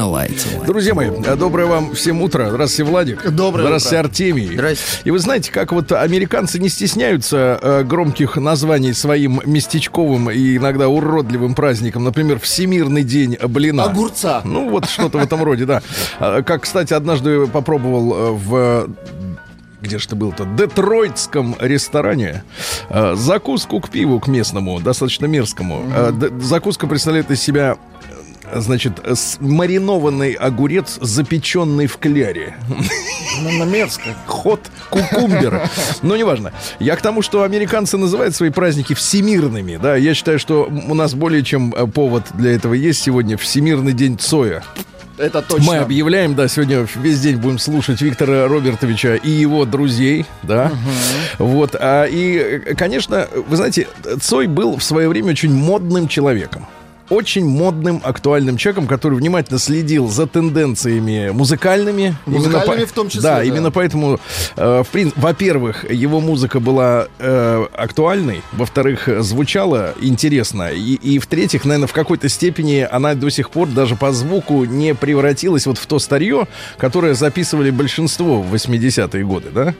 На лайте. Друзья мои, доброе вам всем утро. Здравствуйте, Владик. Доброе Здравствуйте, утро. Артемий. Здрасте. И вы знаете, как вот американцы не стесняются э, громких названий своим местечковым и иногда уродливым праздникам. Например, Всемирный день блина. Огурца. Ну, вот что-то в этом роде, да. А, Как, кстати, однажды попробовал э, в где же это был-то, детройтском ресторане э, закуску к пиву, к местному, достаточно мерзкому. Э, д- закуска представляет из себя э, Значит, маринованный огурец, запеченный в кляре. Ну, на мерзко. Ход кукумбер. Но неважно. Я к тому, что американцы называют свои праздники всемирными. Да, я считаю, что у нас более чем э, повод для этого есть сегодня Всемирный день Цоя. Это точно. Мы объявляем, да, сегодня весь день будем слушать Виктора Робертовича и его друзей, да. Вот. А, и, э, конечно, вы знаете, Цой был в свое время очень модным человеком. Очень модным, актуальным человеком, который внимательно следил за тенденциями музыкальными. Музыкальными Именно в том числе, Да, да. именно поэтому, э, в во-первых, его музыка была э, актуальной, во-вторых, э, звучала интересно, и, и в-третьих, наверное, в какой-то степени она до сих пор даже по звуку не превратилась вот в то старье, которое записывали большинство в 80-е годы, да?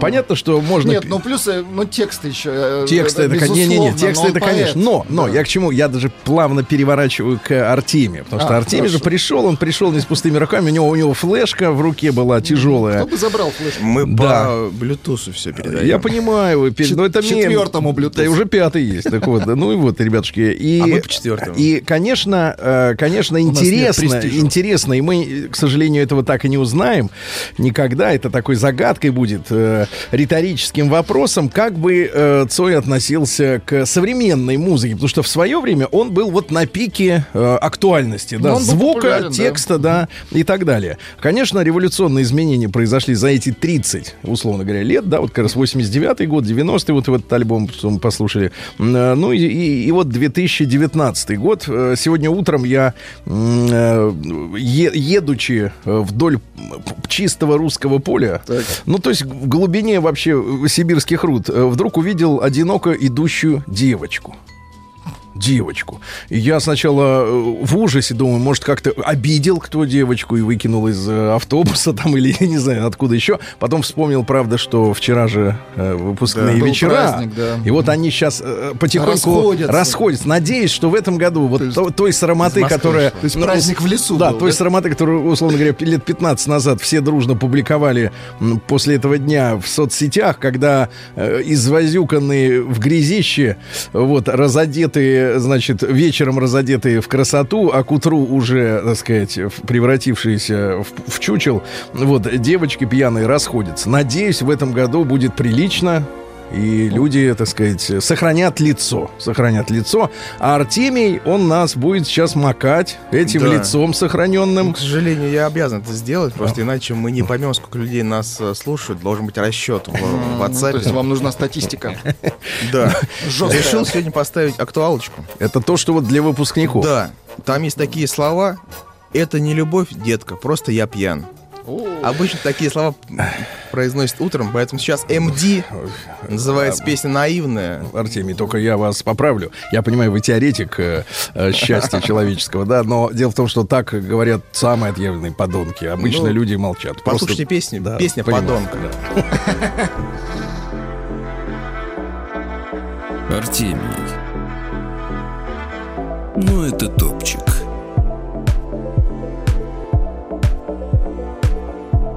Понятно, что можно... Нет, ну плюсы, ну тексты еще. э, Тексты это, безусловно, не, не, не, тексты это, поэт. конечно. Но, но, Да. я к чему? Я даже плавно переворачиваю к Артемию. Потому что А, Артемий же хорошо. пришел, он пришел не с пустыми руками, у него, у него флешка в руке была тяжелая. Кто бы забрал флешку? Мы Да. по Bluetooth все передаем. Я понимаю, Чет- но это четвертому Bluetooth. Да, и уже пятый есть. Так вот, да, ну и вот, ребятушки. И, А мы по четвертому. И, конечно, э, конечно, интересно, интересно, и мы, к сожалению, этого так и не узнаем никогда. Это такой загадкой будет, э, риторическим вопросом, как бы э, Цой относился к современной музыке, потому что в свое время он был вот на пике э, актуальности, да, Ну, звука, популярен, да. текста, да, и так далее. Конечно, революционные изменения произошли за эти 30, условно говоря, лет, да, вот как раз 89 год, 90-й, вот этот альбом, что мы послушали. Э, Ну и, и- и вот 2019 год. Э, Сегодня утром я, э, едучи э, вдоль чистого русского поля, Так. ну, то есть в глубине вообще сибирских руд, вдруг увидел одиноко идущую девочку девочку. И я сначала э, в ужасе думаю, может, как-то обидел кто девочку и выкинул из э, автобуса там или я не знаю откуда еще. Потом вспомнил, правда, что вчера же э, выпускные Да, вечера. праздник, да. И вот они сейчас потихоньку Расходятся. расходятся. Надеюсь, что в этом году вот то- той срамоты, из Москвы которая... То есть ну, праздник в лесу Да, был, той да? срамоты, которую, условно говоря, лет 15 назад все дружно публиковали после этого дня в соцсетях, когда э, извозюканные в грязище, вот, разодетые, значит, вечером разодетые в красоту, а к утру уже, так сказать, превратившиеся в, в чучел, вот, девочки пьяные расходятся. Надеюсь, в этом году будет прилично, и люди, так сказать, сохранят лицо. Сохранят лицо. А Артемий, он нас будет сейчас макать этим Да. лицом Ну, сохраненным. к сожалению, я обязан это сделать, просто иначе мы не поймем, сколько людей нас э, слушают. Должен быть расчет в, в Ну, WhatsApp. То есть вам нужна статистика. Да. Решил сегодня поставить актуалочку. Это то, что вот для выпускников. Да. Там есть такие слова. Это не любовь, детка, просто я пьян. Обычно такие слова произносят утром, поэтому сейчас МД называется песня наивная. Артемий, только я вас поправлю. Я понимаю, вы теоретик э, э, счастья человеческого, да, но дело в том, что так говорят самые отъявленные подонки. Обычно Ну, люди молчат. Просто- Послушайте песню. Да, Песня понимаю, «Подонка». Артемий. Ну, это топчик.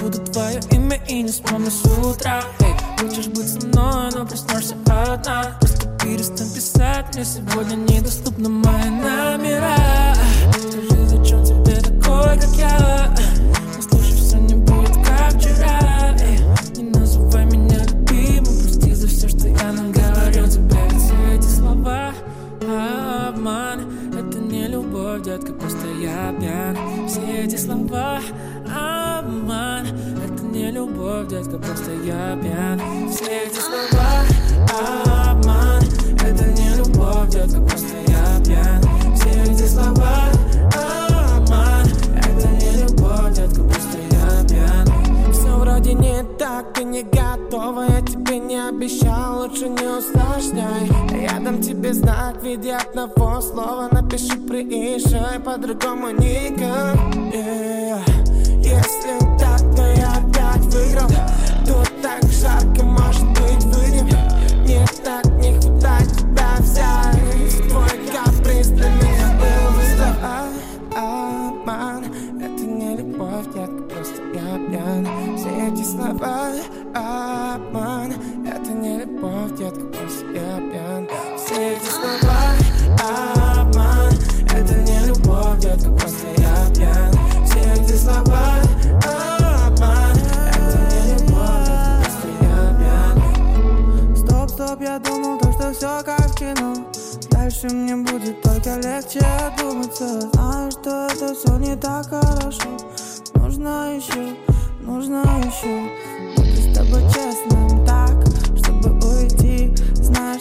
забуду твое имя и не вспомню с утра. Эй, хочешь быть со мной, но проснешься одна. Просто Перестань писать, мне сегодня недоступны мои номера. Скажи, зачем тебе такой, как я? Послушай, все не будет как вчера. Эй, Не называй меня любимым Прости за все, что я наговорил тебе Ведь все эти слова обман Это не любовь, детка, просто я пьян. Все эти слова обман. Это не любовь, детка, просто я пьян. Все эти слова обман. Это не любовь, детка, просто я пьян. Все эти слова обман. Это не любовь, детка, просто я пьян. Все вроде не так, ты не готова. Я тебе не обещал, лучше не усложняй. Я дам тебе знак в виде одного слова. Напиши, приезжай, по-другому никак. Yeah. Если так, то я опять выиграл. Тут так жарко, может быть, выйдем. Мне так не хватает тебя взять. Твой каприз для меня был вызов А, Обман, это не любовь, детка, просто я пьян. Все эти слова. Обман. Это не любовь, детка, просто Стоп, я думал, то, что все как в кино. Дальше мне будет только легче думаться. Знаю, что это все не так хорошо? Нужно еще, нужно еще Буду с тобой честным так, чтобы уйти Знаю,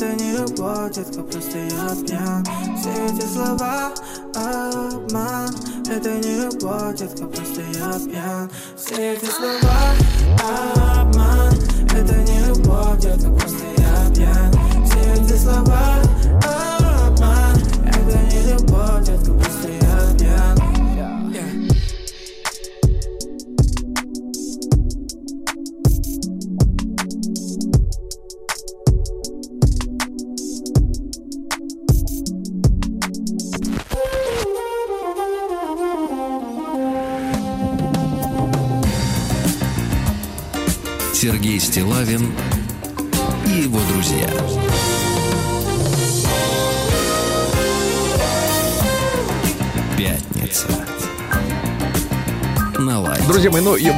Это не любовь, детка, просто я пьян. Все эти слова обман Это не любовь, детка, просто я пьян. Все эти слова обман Это не любовь, детка, просто я пьян. Все эти слова обман Это не любовь, детка,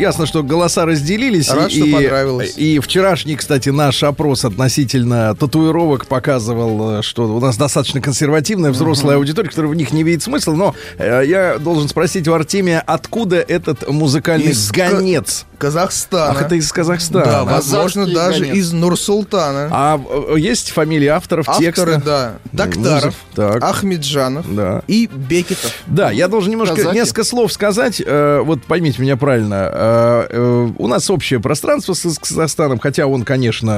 ясно, что голоса разделились. Рад, и, что понравилось. И вчерашний, кстати, наш опрос относительно татуировок показывал, э, что у нас достаточно консервативная взрослая аудитория, которая в них не видит смысла. Но э, я должен спросить у Артемия, откуда этот музыкальный Из гонец? Казахстана. Ах, это из Казахстана. Да, возможно, Казахский даже гонец. из Нур-Султана. А э, есть фамилии авторов Авторы, текста? да. Доктаров, Так. Ахмеджанов Да. и Бекетов. Да, я должен немножко Казахи. несколько слов сказать. Э, вот поймите меня правильно. Э, э, у нас общее пространство с, Казахстаном, хотя он, конечно,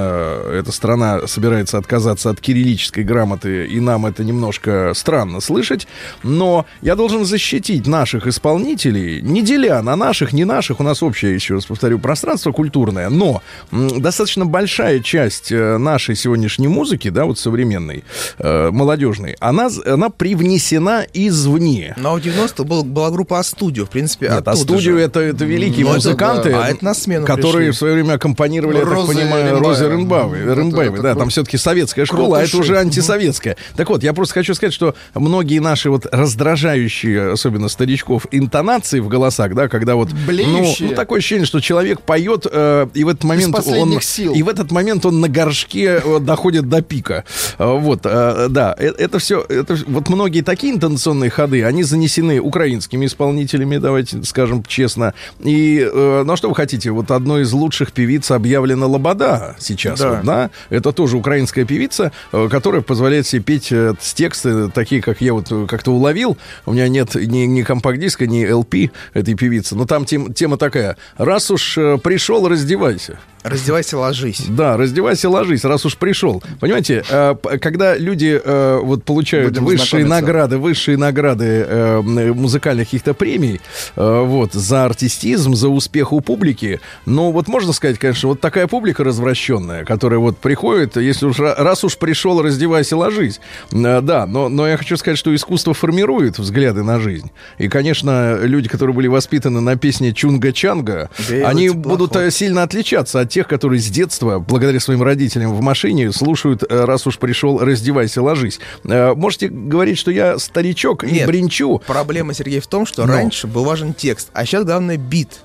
эта страна собирается отказаться от кириллической грамоты, и нам это немножко странно слышать. Но я должен защитить наших исполнителей, не деля на наших, не наших. У нас общее, еще раз повторю, пространство культурное. Но достаточно большая часть э, нашей сегодняшней музыки, да, вот современной, молодежной, она, она привнесена извне. Но в 90-х был, была группа А-студио, в принципе, Нет, а же. это, это великие Ну, это музыканты, да. А это на смену которые пришли. в свое время аккомпанировали, я так Роза понимаю, Рымбаева. Розе Рымбаевой. Это- Рымбаевой, да, там все-таки советская школа, а это уже антисоветская. Так вот, я просто хочу сказать, что многие наши вот раздражающие, особенно старичков, интонации в голосах, да, когда вот... Ну, ну, такое ощущение, что человек поет, э, и в этот момент он... сил. И в этот момент он на горшке э, доходит до пика. Э, Вот, э, да, это все, это вот многие такие интонационные ходы, они занесены украинскими исполнителями, давайте скажем честно. И, э, ну что вы хотите, вот одной из лучших певиц объявлена Лобода сейчас, Да. вот, да? Это тоже украинская певица, э, которая позволяет себе петь э, с тексты, такие, как я вот э, как-то уловил. У меня нет ни, ни компакт-диска, ни LP этой певицы, но там тем- тема такая. Раз уж э, пришел, раздевайся. Раздевайся, ложись. Да, раздевайся, ложись, раз уж пришел. Понимаете, э, когда люди э, вот получают Будем высшие награды, высшие награды э, музыкальных каких-то премий, вот за артистизм, за успех у публики, ну вот можно сказать, конечно, вот такая публика развращенная, которая вот приходит, если уж ра- раз уж пришел, раздевайся, ложись. Да, но, но я хочу сказать, что искусство формирует взгляды на жизнь. И, конечно, люди, которые были воспитаны на песне Чунга-Чанга, они будут сильно отличаться от тех, которые с детства, благодаря своим родителям в машине, слушают, э, раз уж пришел, раздевайся, ложись. Э, Можете говорить, что я старичок и Нет. бренчу. Проблема, Сергей, в том, что Но. раньше был важен текст, а сейчас главное бит.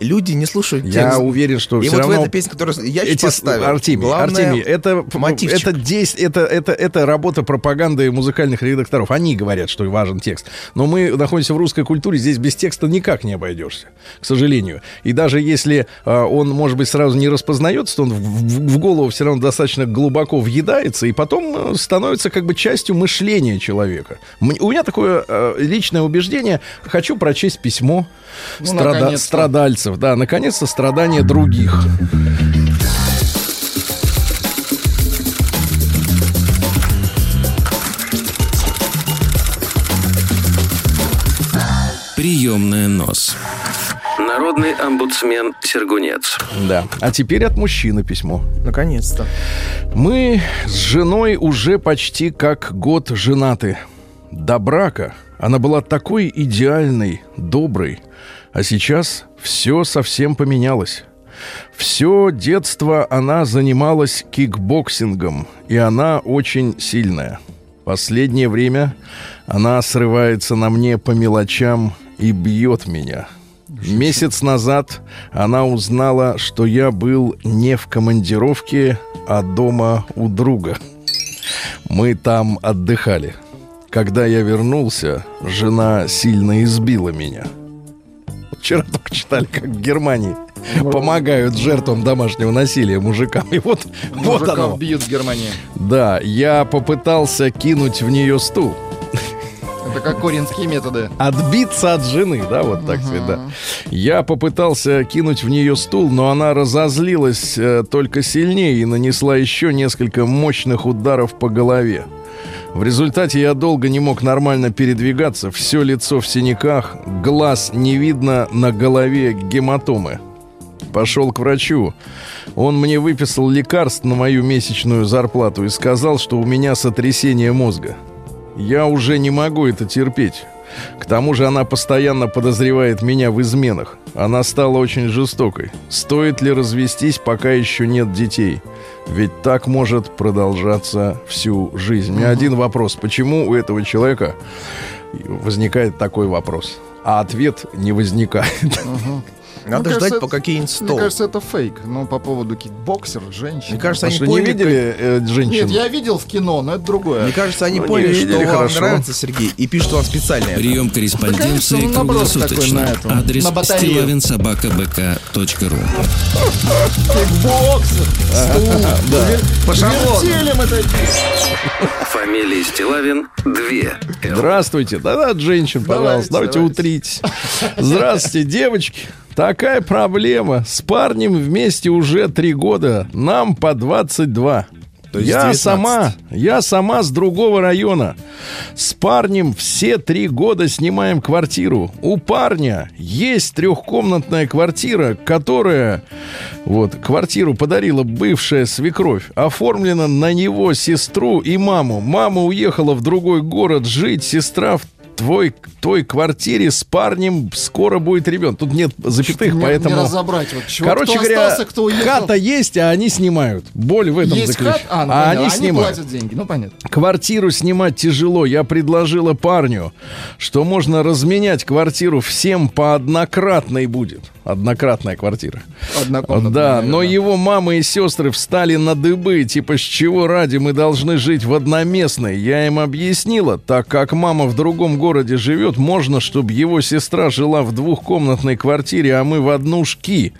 Люди не слушают Я текст. уверен, что И все вот в равно... этой песне, которую я сейчас Эти, поставил, Артемий, главное Артемий, это, мотивчик. это, действ- это, это, это работа пропаганды музыкальных редакторов. Они говорят, что важен текст. Но мы находимся в русской культуре, здесь без текста никак не обойдешься, к сожалению. И даже если а, он, может быть, сразу не распознается, то он в, в- в голову все равно достаточно глубоко въедается и потом э, становится как бы частью мышления человека. У меня такое э, личное убеждение. Хочу прочесть письмо Ну, страда- наконец-то. Страдальцев. Да, наконец-то страдания других. Приемная нос. Народный омбудсмен Сергунец. Да. А теперь от мужчины письмо. Наконец-то. Мы с женой уже почти как год женаты. До брака она была такой идеальной, доброй, а сейчас все совсем поменялось. Все детство она занималась кикбоксингом, и она очень сильная. Последнее время она срывается на мне по мелочам и бьет меня. Месяц назад она узнала, что я был не в командировке, а дома у друга. Мы там отдыхали. Когда я вернулся, жена сильно избила меня. Вчера только читали, как в Германии помогают жертвам домашнего насилия мужикам. И вот, вот оно. бьют в Германии. Да, я попытался кинуть в нее стул. Это как коринские методы. Отбиться от жены, да, вот так сказать, да. Я попытался кинуть в нее стул, но она разозлилась э, только сильнее и нанесла еще несколько мощных ударов по голове. В результате я долго не мог нормально передвигаться, все лицо в синяках, глаз не видно, на голове гематомы. Пошел к врачу. Он мне выписал лекарств на мою месячную зарплату и сказал, что у меня сотрясение мозга. Я уже не могу это терпеть. К тому же она постоянно подозревает меня в изменах. Она стала очень жестокой. Стоит ли развестись, пока еще нет детей? Ведь так может продолжаться всю жизнь. У меня один вопрос. Почему у этого человека возникает такой вопрос? А ответ не возникает. Надо Мне ждать, кажется, пока Мне стол. кажется, это фейк. Ну, по поводу кикбоксер, женщин. Мне кажется, они что, не поняли, видели э, женщин? Нет, я видел в кино, но это другое. Мне кажется, они Ну, не поняли, что видели, вам хорошо. нравится, Сергей, и пишут вам специально. Прием корреспонденции ну, такой круглосуточно. на Адрес стилавинсобакабк.ру Кикбоксер, стул. По шаблону. Фамилия Стилавин 2. Здравствуйте. Да-да, от женщин, пожалуйста. Давайте, давайте. утритесь. Здравствуйте, девочки. Такая проблема. С парнем вместе уже три года. Нам по 22. То есть я 19. сама, я сама с другого района. С парнем все три года снимаем квартиру. У парня есть трехкомнатная квартира, которая, вот, квартиру подарила бывшая свекровь. Оформлена на него сестру и маму. Мама уехала в другой город жить, сестра в твой, той квартире с парнем скоро будет ребенок. Тут нет запятых, Не- поэтому... Не разобрать. Вот чего, Короче кто говоря, остался, кто уехал. хата есть, а они снимают. Боль в этом есть хат, а, ну, а понятно, они снимают. платят деньги, ну понятно. Квартиру снимать тяжело. Я предложила парню, что можно разменять квартиру всем по однократной будет. Однократная квартира. Однокомнатная, Да, но наверное. его мама и сестры встали на дыбы, типа, с чего ради мы должны жить в одноместной. Я им объяснила, так как мама в другом городе живет, можно, чтобы его сестра жила в двухкомнатной квартире, а мы в однушки.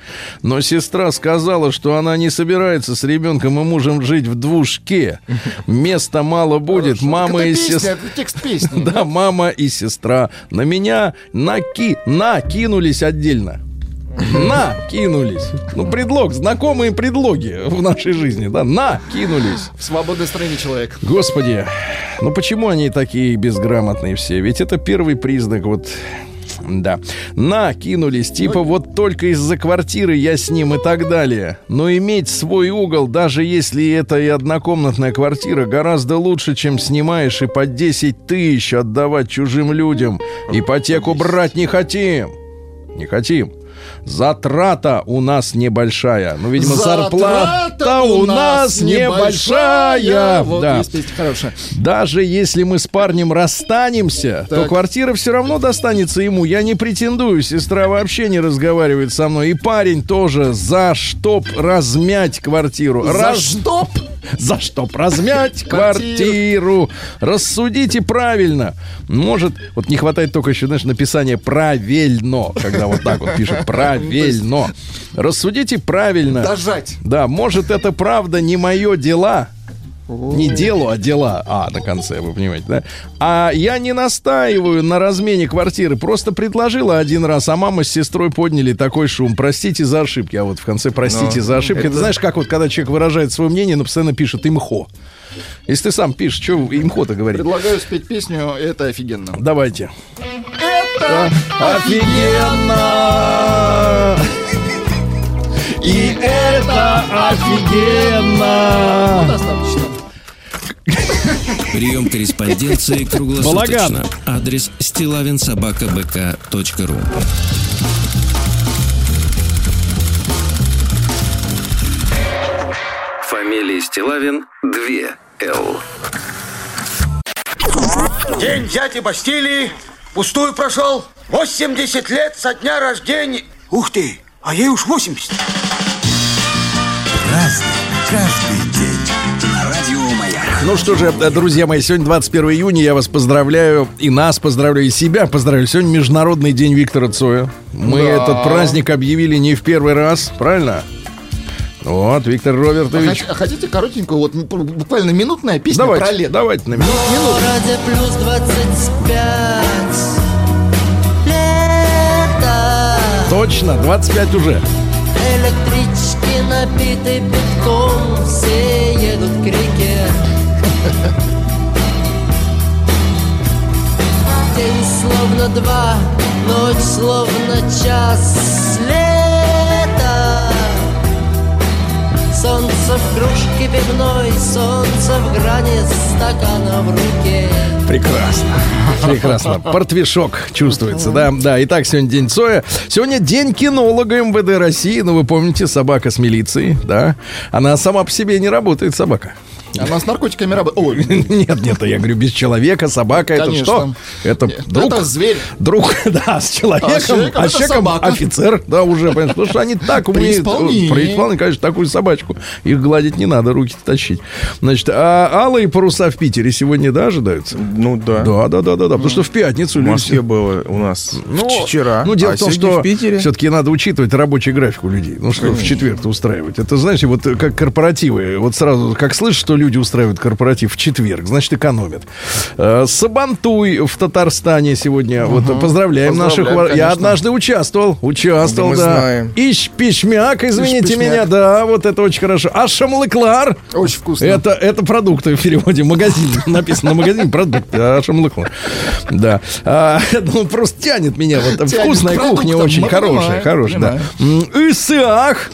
Но сестра сказала, что она не собирается с ребенком и мужем жить в двушке. Места мало будет, Хорошо. мама и сестра... это текст песни. Да, мама и сестра на меня наки... накинулись отдельно. На, кинулись. Ну, предлог, знакомые предлоги в нашей жизни, да, на, кинулись. В свободной стране человек. Господи, ну почему они такие безграмотные все? Ведь это первый признак вот... Да. На, кинулись. Типа вот только из-за квартиры я с ним и так далее. Но иметь свой угол, даже если это и однокомнатная квартира, гораздо лучше, чем снимаешь и по 10 тысяч отдавать чужим людям. Ипотеку брать не хотим. Не хотим. Затрата у нас небольшая. Ну, видимо, зарплата у нас небольшая. Вот Да. есть хорошая. Даже если мы с парнем расстанемся, то Так. квартира все равно достанется ему. Я не претендую, сестра вообще не разговаривает со мной. И парень тоже за чтоб размять квартиру. За Раз- что? За чтоб размять Квартиру. Рассудите правильно. Может, вот не хватает только еще, знаешь, написания правильно, когда вот так вот пишут правильно. Рассудите правильно. Дожать. Да, может, это правда не мое дела. Не делу, а дела. А, на конце, вы понимаете, да? А я не настаиваю на размене квартиры. Просто предложила один раз, а мама с сестрой подняли такой шум. Простите за ошибки. А вот в конце простите Ну, за ошибки. это- Ты знаешь, как вот когда человек выражает свое мнение, но постоянно пишет имхо. Если ты сам пишешь, что имхо-то говорит? Предлагаю спеть песню «Это офигенно». Давайте. Это Офигенно! И это офигенно! достаточно. Прием корреспонденции круглосуточно. Адрес стилавинсобакабк.ру Фамилия Стилавин 2 Л. День дяди Бастилии пустую прошел. 80 лет со дня рождения. Ух ты, а ей уж 80. Ну что же, друзья мои, сегодня 21 июня, я вас поздравляю, и нас поздравляю, и себя поздравляю. Сегодня Международный день Виктора Цоя. Мы Да. этот праздник объявили не в первый раз, правильно? Вот, Виктор А Робертович. хот- а хотите коротенькую, вот м, буквально минутная песня про Давайте, лето? давайте на минуту. городе плюс 25 Лето Точно, 25 уже. Электрички набиты битком Все едут к словно два, ночь словно час Лето Солнце в кружке пивной, солнце в грани стакана в руке Прекрасно. Прекрасно. Портвишок чувствуется, да. Да, итак, сегодня день Цоя. Сегодня день кинолога МВД России. Ну, вы помните, собака с милицией, да. Она сама по себе не работает, собака. Она с наркотиками работает. Ой, Нет, нет, я говорю, без человека собака это что? Это друг. это зверь. Друг, да, с человеком, А с человеком а с человеком собака. офицер, да, уже, понимаешь, потому что они так умеют. исполнении. При исполнении, конечно, такую собачку. Их гладить не надо, руки тащить. Значит, а алые паруса в Питере сегодня, да, ожидаются? Ну да. Да, да, да, да, да. Потому что в пятницу В люди- Москве было у нас Ну, вчера. Ну, дело а в том, что все-таки надо учитывать рабочий график у людей. Ну, что в четверг устраивать. Это, знаете, вот как корпоративы. Вот сразу, как слышишь, что люди устраивают корпоратив в четверг, значит, экономят. Э, Сабантуй в Татарстане сегодня. Вот поздравляем, наших. Поздравляем, Я конечно. однажды участвовал. Участвовал, Да да. знаем. Ищ пишмяк, извините Ищ-пишмяк. меня. Да, вот это очень хорошо. А шамлыклар? Очень вкусно. Это, это продукты в переводе. Магазин. Написано на магазине продукты. А шамлыклар. Да. А, ну, просто тянет меня. Вот Тянет вкусная кухня очень хорошая. Хорошая, да. М, Исаак.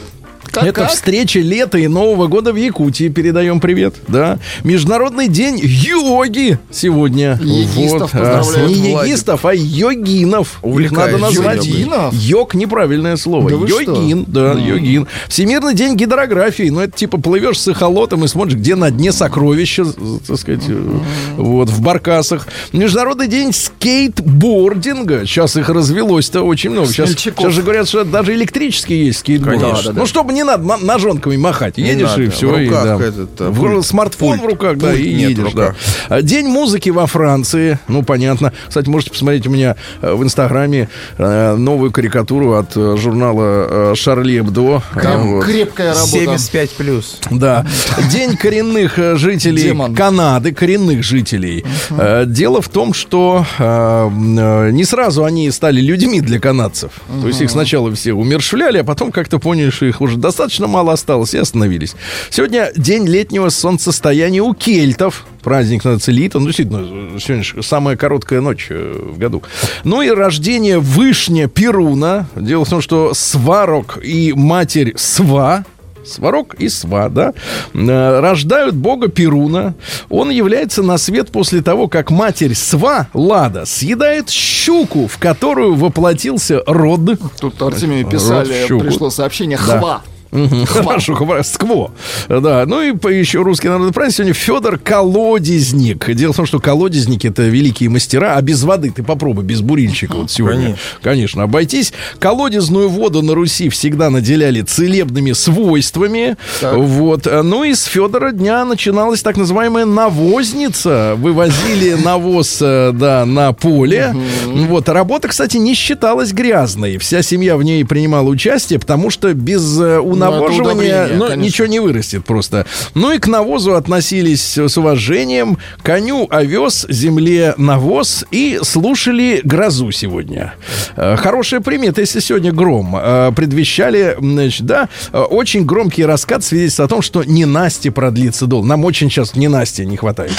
Как- Это как? встреча лета и Нового года в Якутии. Передаем привет. Да. Международный день йоги сегодня. Йогистов а, поздравляют, Не йогистов, а йогинов. Их Увлекаюсь надо назвать. йогинов. Йог неправильное слово. Да Йогин, да, йогин. Всемирный день гидрографии. Ну, это типа плывешь с эхолотом и смотришь, где на дне сокровища, так сказать, э, вот, в баркасах. Международный день скейтбординга. Сейчас их развелось-то очень много. Сейчас, Смельчаков. сейчас же говорят, что даже электрические есть скейтборды. Конечно. Ну, чтобы не не надо на- ножонками махать. Не Едешь надо. и все. В руках и, да. этот, а, В- пульт. смартфон в Пульт. руках, да, Пульт и нет в едешь. Да. руках. А, День музыки во Франции. Ну, понятно. Кстати, можете посмотреть у меня э, в Инстаграме э, новую карикатуру от э, журнала Шарли Эбдо. Крем- Вот. Крепкая работа. 75 плюс. Да. День коренных жителей Демон. Канады, коренных жителей. Э, Дело в том, что не сразу они стали людьми для канадцев. То есть их сначала все умершвляли, а потом как-то поняли, что их уже достаточно мало осталось и остановились. Сегодня день летнего солнцестояния у кельтов. Праздник называется Лита. Ну, действительно, сегодня самая короткая ночь э, в году. Ну и рождение Вышня Перуна. Дело в том, что Сварог и матерь Сва Сварог и Сва, да, э, рождают бога Перуна. Он является на свет после того, как матерь Сва, Лада, съедает щуку, в которую воплотился род. Тут Артемию писали, щуку. пришло сообщение Да. Мгм, Хорошо, скво. Да, ну и еще русский народный праздник сегодня Федор Колодезник. Дело в том, что колодезники это великие мастера, а без воды ты попробуй, без бурильщика вот сегодня. Конечно. Конечно, обойтись. Колодезную воду на Руси всегда наделяли целебными свойствами. Вот. Ну и с Федора дня начиналась так называемая навозница. Вывозили навоз, э, да, на поле. Вот. Работа, кстати, не считалась грязной. Вся семья в ней принимала участие, потому что без э, удобрение, ну, конечно. ничего не вырастет просто. Ну и к навозу относились с уважением, коню овес, земле навоз и слушали грозу сегодня. Э, Хорошая примета, если сегодня гром. Э, Предвещали, значит, да, э, очень громкий раскат свидетельствует о том, что ненастье продлится долго. Нам очень сейчас ненастья не хватает.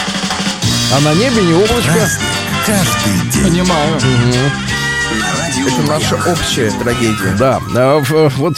А на небе не облачко. Понимаю. Это наша общая трагедия. Да, а, в- вот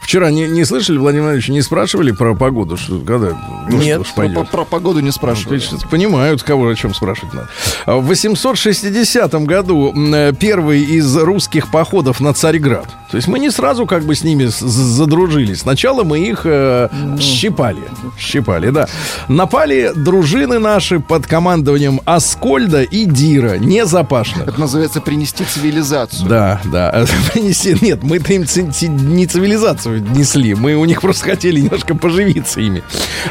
вчера не, не слышали, Владимир Владимирович, не спрашивали про погоду, что когда дождь Нет, Про, пойдет? про погоду не Ну, спрашивали. есть понимают, кого о чем спрашивать надо. А В 860 году э, первый из русских походов на Царьград. То есть мы не сразу как бы с ними задружились. Сначала мы их э, щипали. Щипали, да. Напали дружины наши под командованием Аскольда и Дира. Незапашно. Это называется принести цивилизацию. Да, да. Принеси. Нет, мы-то им не цивилизацию несли. Мы у них просто хотели немножко поживиться ими.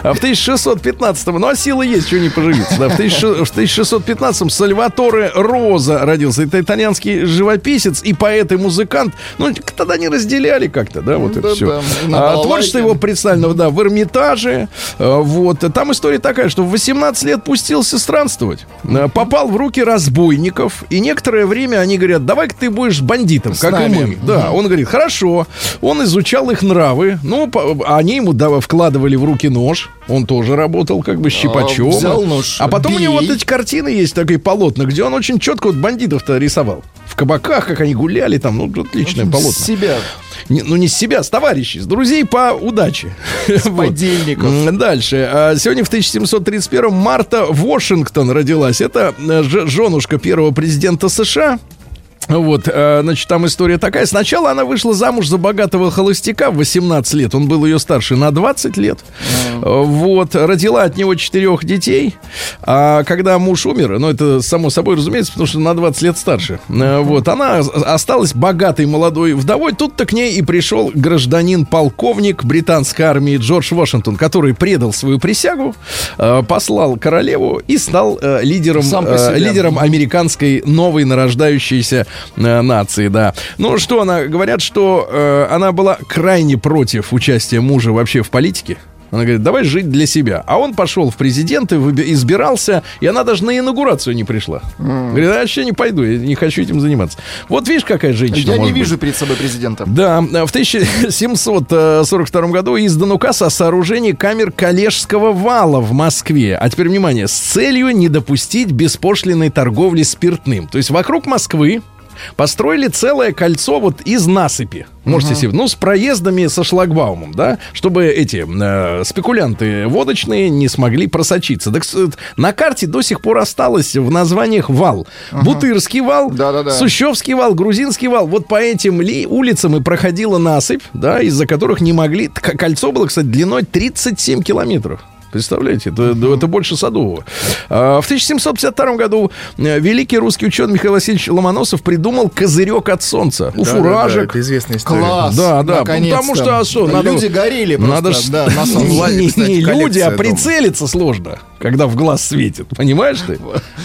А в 1615-м, ну а сила есть, что не поживиться. Да, в, 1600 в 1615-м Сальваторе Роза родился. Это итальянский живописец и поэт, и музыкант. Ну, тогда не разделяли как-то, да, вот это Да-да, все. А, творчество его представлено, да, в Эрмитаже. А, Вот. Там история такая, что в 18 лет пустился странствовать. А, Попал в руки разбойников. И некоторое время они говорят, давай-ка ты будешь бандитом, С как и мы. Да, он говорит, хорошо. Он изучал их нравы. Ну, по- они ему да, вкладывали в руки нож. Он тоже работал как бы щипачом. взял нож, А потом у него вот эти картины есть, такие полотна, где он очень четко вот бандитов-то рисовал. В кабаках, как они гуляли там, ну, отличное полотно. С себя. Не- ну, не с себя, с товарищей, с друзей по удаче. Вот. подельников. М, Дальше. А, Сегодня в 1731 Марта Вашингтон родилась. Это э, женушка первого президента США. Вот, э, значит, там история такая. Сначала она вышла замуж за богатого холостяка в 18 лет. Он был ее старше на 20 лет. Э, Вот, родила от него четырех детей. А когда муж умер, ну, это само собой разумеется, потому что на 20 лет старше. Э, Вот, она осталась богатой молодой вдовой. Тут-то к ней и пришел гражданин-полковник британской армии Джордж Вашингтон, который предал свою присягу, послал королеву и стал лидером, лидером американской новой нарождающейся э, нации, да. Ну, что она, говорят, что э, она была крайне против участия мужа вообще в политике. Она говорит, давай жить для себя. А он пошел в президенты, избирался, и она даже на инаугурацию не пришла. Говорит, я вообще не пойду, я не хочу этим заниматься. Вот видишь, какая женщина Я не может быть. вижу перед собой президента. Да, в 1742 году издан указ о сооружении камер Калежского вала в Москве. А теперь внимание, с целью не допустить беспошлиной торговли спиртным. То есть вокруг Москвы построили целое кольцо вот из насыпи. Можете себе, ну, с проездами со шлагбаумом, да, чтобы эти э, спекулянты водочные не смогли просочиться. Так на карте до сих пор осталось в названиях вал. Бутырский вал, Да-да-да. Сущевский вал, Грузинский вал. Вот по этим ли, улицам и проходила насыпь, да, из-за которых не могли... Кольцо было, кстати, длиной 37 километров. Представляете? Это, это больше Садового. А, В 1752 году э, великий русский ученый Михаил Васильевич Ломоносов придумал козырек от солнца. У Да, да, да, фуражек. это известная история. Класс. Да, да, наконец-то. потому что, а что, надо- Люди горели просто, Надо да, на не, кстати, не люди, а дома. прицелиться сложно, когда в глаз светит. Понимаешь ты?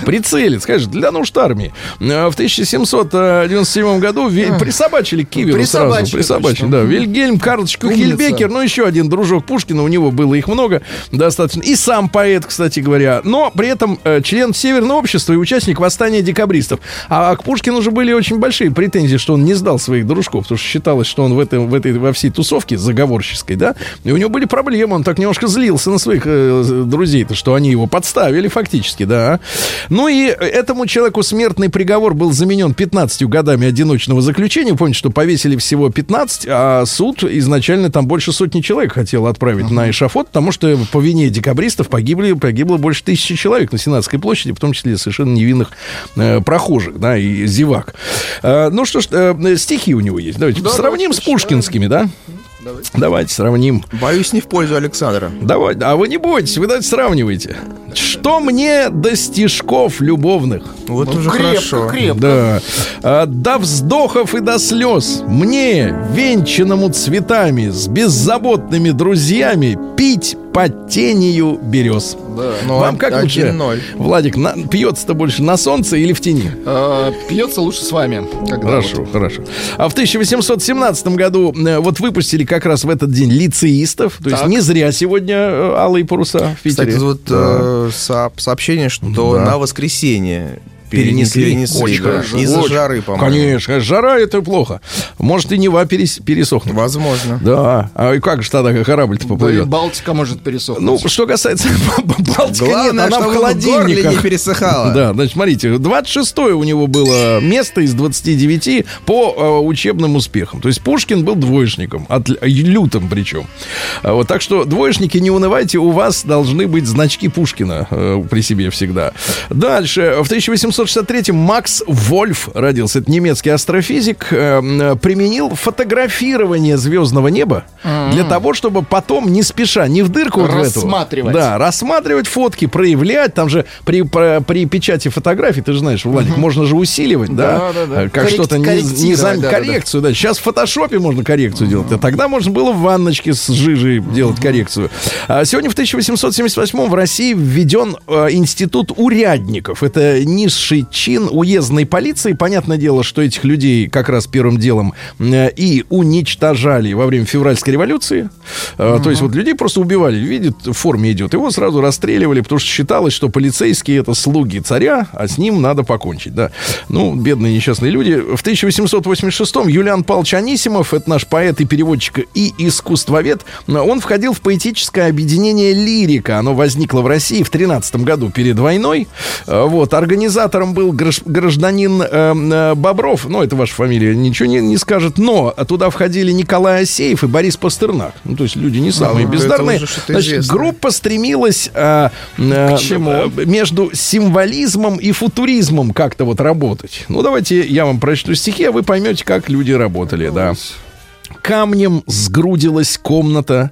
Прицелиться, конечно, для нужд армии. Э, В 1797 году присобачили к Киверу сразу. Присобачили, Присобачили, точно. да. Вильгельм Карлович Кухельбекер, ну еще один дружок Пушкина, у него было их много, достаточно. И сам поэт, кстати говоря. Но при этом э, член Северного общества и участник восстания декабристов. А к Пушкину уже были очень большие претензии, что он не сдал своих дружков, потому что считалось, что он в, этом, в этой, во всей тусовке заговорческой, да, и у него были проблемы, он так немножко злился на своих э, друзей-то, что они его подставили фактически, да. Ну и этому человеку смертный приговор был заменен 15 годами одиночного заключения. Помните, что повесили всего 15, а суд изначально там больше сотни человек хотел отправить на эшафот, потому что по вине декабристов погибли, погибло больше тысячи человек на Сенатской площади, в том числе совершенно невинных э, прохожих, да, и зевак. Э, ну что ж, э, стихи у него есть. Давайте сравним с пушкинскими, да? Давайте сравним. Боюсь, не в пользу Александра. Давай, а вы не бойтесь, вы давайте сравнивайте. Что мне до стишков любовных? Вот Ну, уже крепко, хорошо. крепко. Да. А, до вздохов и до слез мне, венчанному цветами, с беззаботными друзьями, пить под тенью берез. Ну, Вам как лучше? 1-0. Владик, на- пьется-то больше на солнце или в тени? Э, Пьется лучше с вами. когда Хорошо, вот- хорошо. А в 1817 году э, вот выпустили как раз в этот день лицеистов. То есть Так. не зря сегодня э, алые паруса в Питере. Кстати, вот Да. э, со- сообщение, что Да. на воскресенье Перенесли. перенесли, Очень да. хорошо. Из-за Очень. жары, по-моему. Конечно, жара это плохо. Может и Нева перес- пересохнет. Возможно. Да. А и как же тогда корабль-то Да и поплывет? Балтика может пересохнуть. Ну, что касается Балтики, нет, она в горле не пересыхало. Да, значит, смотрите, 26 у него было место из 29 по э, учебным успехам. То есть Пушкин был двоечником, от, лютым причем. А Вот, так что, двоечники, не унывайте, у вас должны быть значки Пушкина э, при себе всегда. Дальше, в 1863 Макс Вольф родился, это немецкий астрофизик, э, применил фотографирование звездного неба для того, чтобы потом не спеша, не в дырку вот в эту. Рассматривать. Да, рассматривать фотки, проявлять. Там же при, про- при печати фотографий, ты же знаешь, Владик, можно же усиливать, да? Да, да, да. Как Коррек- что-то не, зам- да, коррекцию, да. Сейчас в фотошопе можно коррекцию делать. А тогда можно было в ванночке с жижей делать коррекцию. А сегодня в 1878 в России введен э, институт урядников. Это низший чин уездной полиции. Понятное дело, что этих людей как раз первым делом э, и уничтожали во время февральской революции. Э, То есть вот людей просто убивали. Видит, в форме идет. Его сразу расстреливали, потому что считалось, что полицейские это слуги царя, а с ним надо покончить. Да. Ну, бедные несчастные люди. В 1886-м Юлиан Павлович Анисимов, это наш поэт и переводчик и искусствовед, он входил в поэтическое объединение «Лирика». Оно возникло в России в 13 году перед войной. Э, Вот. Организатором был гражд- гражданин э, э, Бобров. Ну, это ваша фамилия, ничего не, не скажет. Но туда входили Николай Асеев и Борис Пастернак. Ну, то есть люди не самые Ну, это бездарные. Значит, известное. группа стремилась э, э, К чему? э, между символизмом и футуризмом как-то вот работать. Ну, давайте я вам прочту стихи, а вы поймете, как люди работали, да. Камнем сгрудилась комната,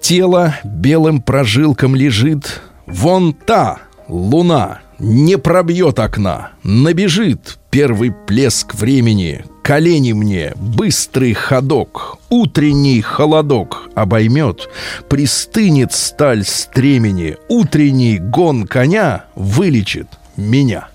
тело белым прожилком лежит. Вон та луна не пробьет окна, набежит первый плеск времени. Колени мне, быстрый ходок, утренний холодок обоймет, пристынет сталь стремени, утренний гон коня вылечит меня.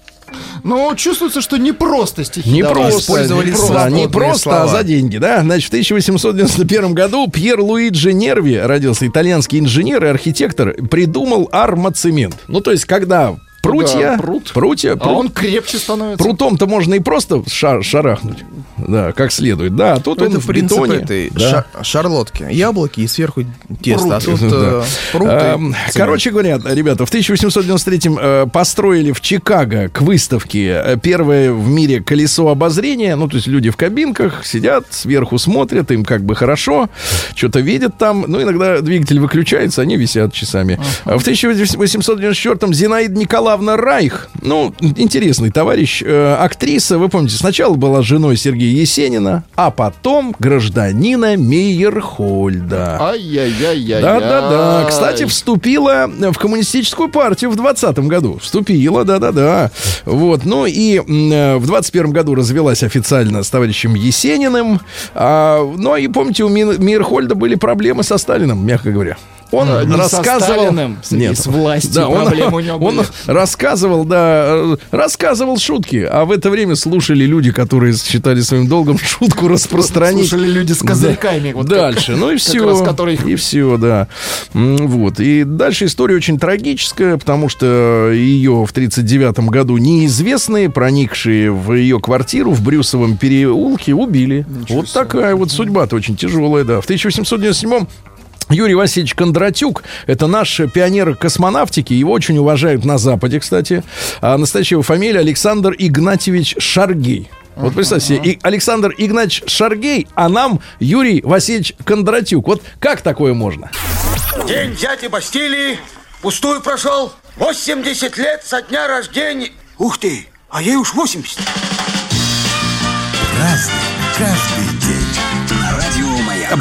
Ну, чувствуется, что не просто стихи. Не просто, использовали не просто, не просто, а слова. за деньги, да. Значит, в 1891 году Пьер Луиджи Нерви родился итальянский инженер и архитектор, придумал армацемент. Ну, то есть, когда прутья, Да, прут. прутья, А прут- он крепче становится. прутом-то можно и просто шар- шарахнуть, да, как следует, да. а Тут Ну, он это в принцип бетоне, этой да. ша- шарлотки. Яблоки и сверху тесто. А Пруты, тут да. э, пруты, Эм, цемент. Короче говоря, ребята, в 1893 э, построили в Чикаго к выставке э, первое в мире колесо обозрения. Ну, то есть люди в кабинках сидят, сверху смотрят, им как бы хорошо, что-то видят там. Ну, иногда двигатель выключается, они висят часами. А В 1894-м Зинаида Николаевна Николаевна Райх, ну, интересный товарищ, э, актриса, вы помните, сначала была женой Сергея Есенина, а потом гражданина Мейерхольда. Ай-яй-яй-яй. Да-да-да. Кстати, вступила в коммунистическую партию в 20 году. Вступила, да-да-да. Вот. Ну и э, в 21 году развелась официально с товарищем Есениным. А, ну и помните, у Мейерхольда были проблемы со Сталином, мягко говоря. Он А, не со рассказывал... Сталиным, с- властью да, он, проблемы у него он рассказывал, да, рассказывал шутки, а в это время слушали люди, которые считали своим долгом шутку распространить. Слушали люди с козырьками. Да. вот как- дальше, ну и как все. раз которые И все, да. Вот. И дальше история очень трагическая, потому что ее в 1939 году неизвестные, проникшие в ее квартиру в Брюсовом переулке, убили. вот такая вот судьба-то очень тяжелая, да. В 1897 Юрий Васильевич Кондратюк, это наш пионер космонавтики, его очень уважают на Западе, кстати. А настоящая его фамилия Александр Игнатьевич Шаргей. Вот представьте себе, Александр Игнатьевич Шаргей, а нам Юрий Васильевич Кондратюк. Вот как такое можно? День взятия Бастилии пустую прошел. 80 лет со дня рождения. Ух ты, а ей уж 80. А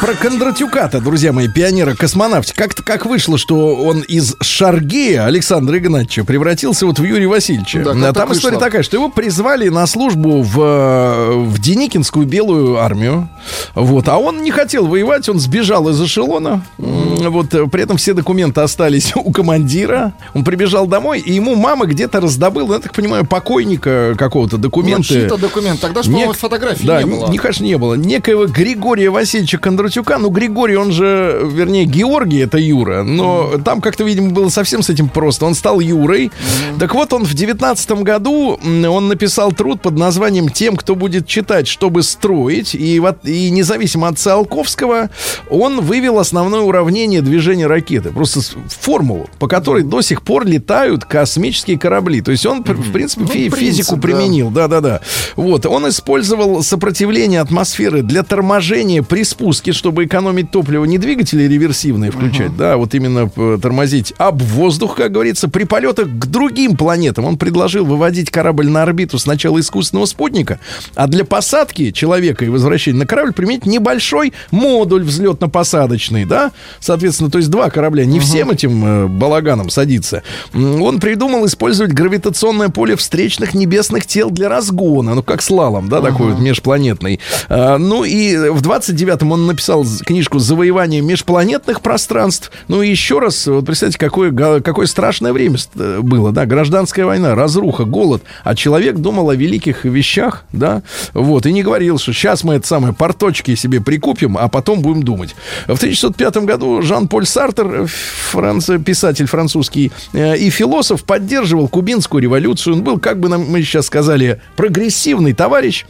Про Кондратюка-то, друзья мои, пионера космонавтики. Как-то как вышло, что он из Шаргея Александра Игнатьевича превратился вот в Юрия Васильевича. Да, Там так история вышло? такая, что его призвали на службу в, э, в Деникинскую белую армию. Вот. А он не хотел воевать, он сбежал из эшелона. Вот. э, При этом все документы остались у командира. Он прибежал домой, и ему мама где-то раздобыла, я так понимаю, покойника какого-то Ну, документы. чьи-то документы. Тогда же, Нек- по-моему, фотографий да, не было. ни- конечно, не было. Некоего Григория Васильевича Кондратюка. Ну, Григорий, он же, вернее, Георгий, это Юра. Но там как-то, видимо, было совсем с этим просто. Он стал Юрой. Так вот, он в девятнадцатом году, он написал труд под названием «Тем, кто будет читать, чтобы строить». И, вот, и независимо от Циолковского, он вывел основное уравнение движения ракеты. Просто формулу, по которой до сих пор летают космические корабли. То есть он, пр- в принципе, фи- принцип, физику да. применил. Да-да-да. Вот. Он использовал сопротивление атмосферы для торможения при спуске, чтобы экономить топливо. Не двигатели реверсивные включать, да, вот именно п- тормозить об воздух, как говорится, при полетах к другим планетам. Он предложил выводить корабль на орбиту сначала искусственного спутника, а для посадки человека и возвращения на корабль применить небольшой модуль взлетно-посадочный, да, соответственно, то есть два корабля, не всем этим э, балаганом садиться. М, Он придумал использовать гравитационное поле встречных небесных тел для разгона, ну, как слалом, да, такой вот межпланетный. А, ну, и в 29-м он написал з- книжку «Завоевание межпланетных пространств». Ну, и еще раз, вот представьте, какое, какое страшное время э, было, да, гражданская война, разруха, голод, а человек думал о великих вещах, да, вот, и не говорил, что сейчас мы это самое порточки себе прикупим, а потом будем думать. В 1905 году Жан-Поль Сартер, франц- писатель французский э, и философ, поддерживал кубинскую революцию. Он был, как бы нам, мы сейчас сказали, прогрессивный товарищ,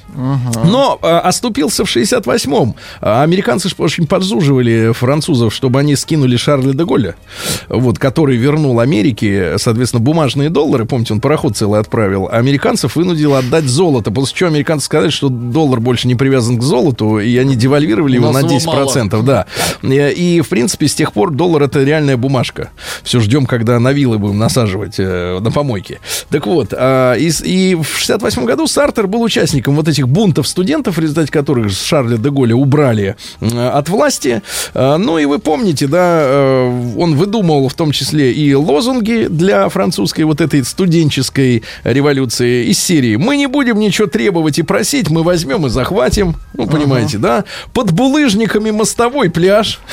но э, оступился в 68-м. А Американцы ж очень подзуживали французов, чтобы они скинули Шарля де Голля, вот, который вернул Америке, соответственно, бумажные доллары. Помните, он пароход целый отправил. Американцев вынудил отдать золото. После чего американцы сказали, что доллар больше не привязан к золоту, и они девальвировали его на нас его 10%. Да. И, в принципе, с тех пор доллар это реальная бумажка. Все ждем, когда на вилы будем насаживать э, на помойке. Так вот, а, и, и в 68 году Сартер был участником вот этих бунтов студентов, в результате которых Шарля де Голля убрали э, от власти. А, ну и вы помните, да, э, он выдумывал в том числе и лозунги для французской вот этой студенческой революции из серии. Мы не будем ничего требовать и просить, мы возьмем и захватим. Ну, понимаете, да? Под булыжниками мостовой пляж.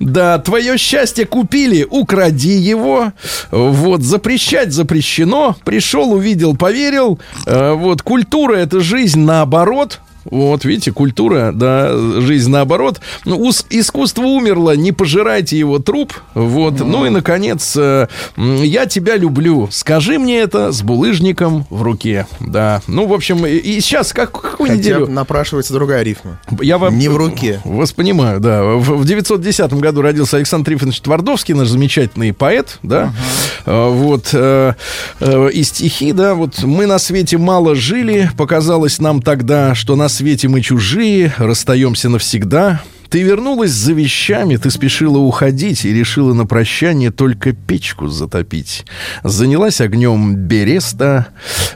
Да, твое счастье купили, укради его. Вот, запрещать запрещено. Пришел, увидел, поверил. Э, Вот, культура это жизнь наоборот. Вот, видите, культура, да, жизнь наоборот. Ну, ус- искусство умерло, не пожирайте его труп. Вот, ну и, наконец, э, я тебя люблю. Скажи мне это с булыжником в руке. Да, ну, в общем, и, и сейчас, как, какую Хотя неделю? напрашивается другая рифма. Я вам... Не в руке. Вас понимаю, да. В, в 910 году родился Александр Трифонович Твардовский, наш замечательный поэт, да. А, Вот. э, э, и стихи, да. Вот мы на свете мало жили, показалось нам тогда, что на свете мы чужие, расстаемся навсегда. Ты вернулась за вещами, ты спешила уходить и решила на прощание только печку затопить. Занялась огнем Береста,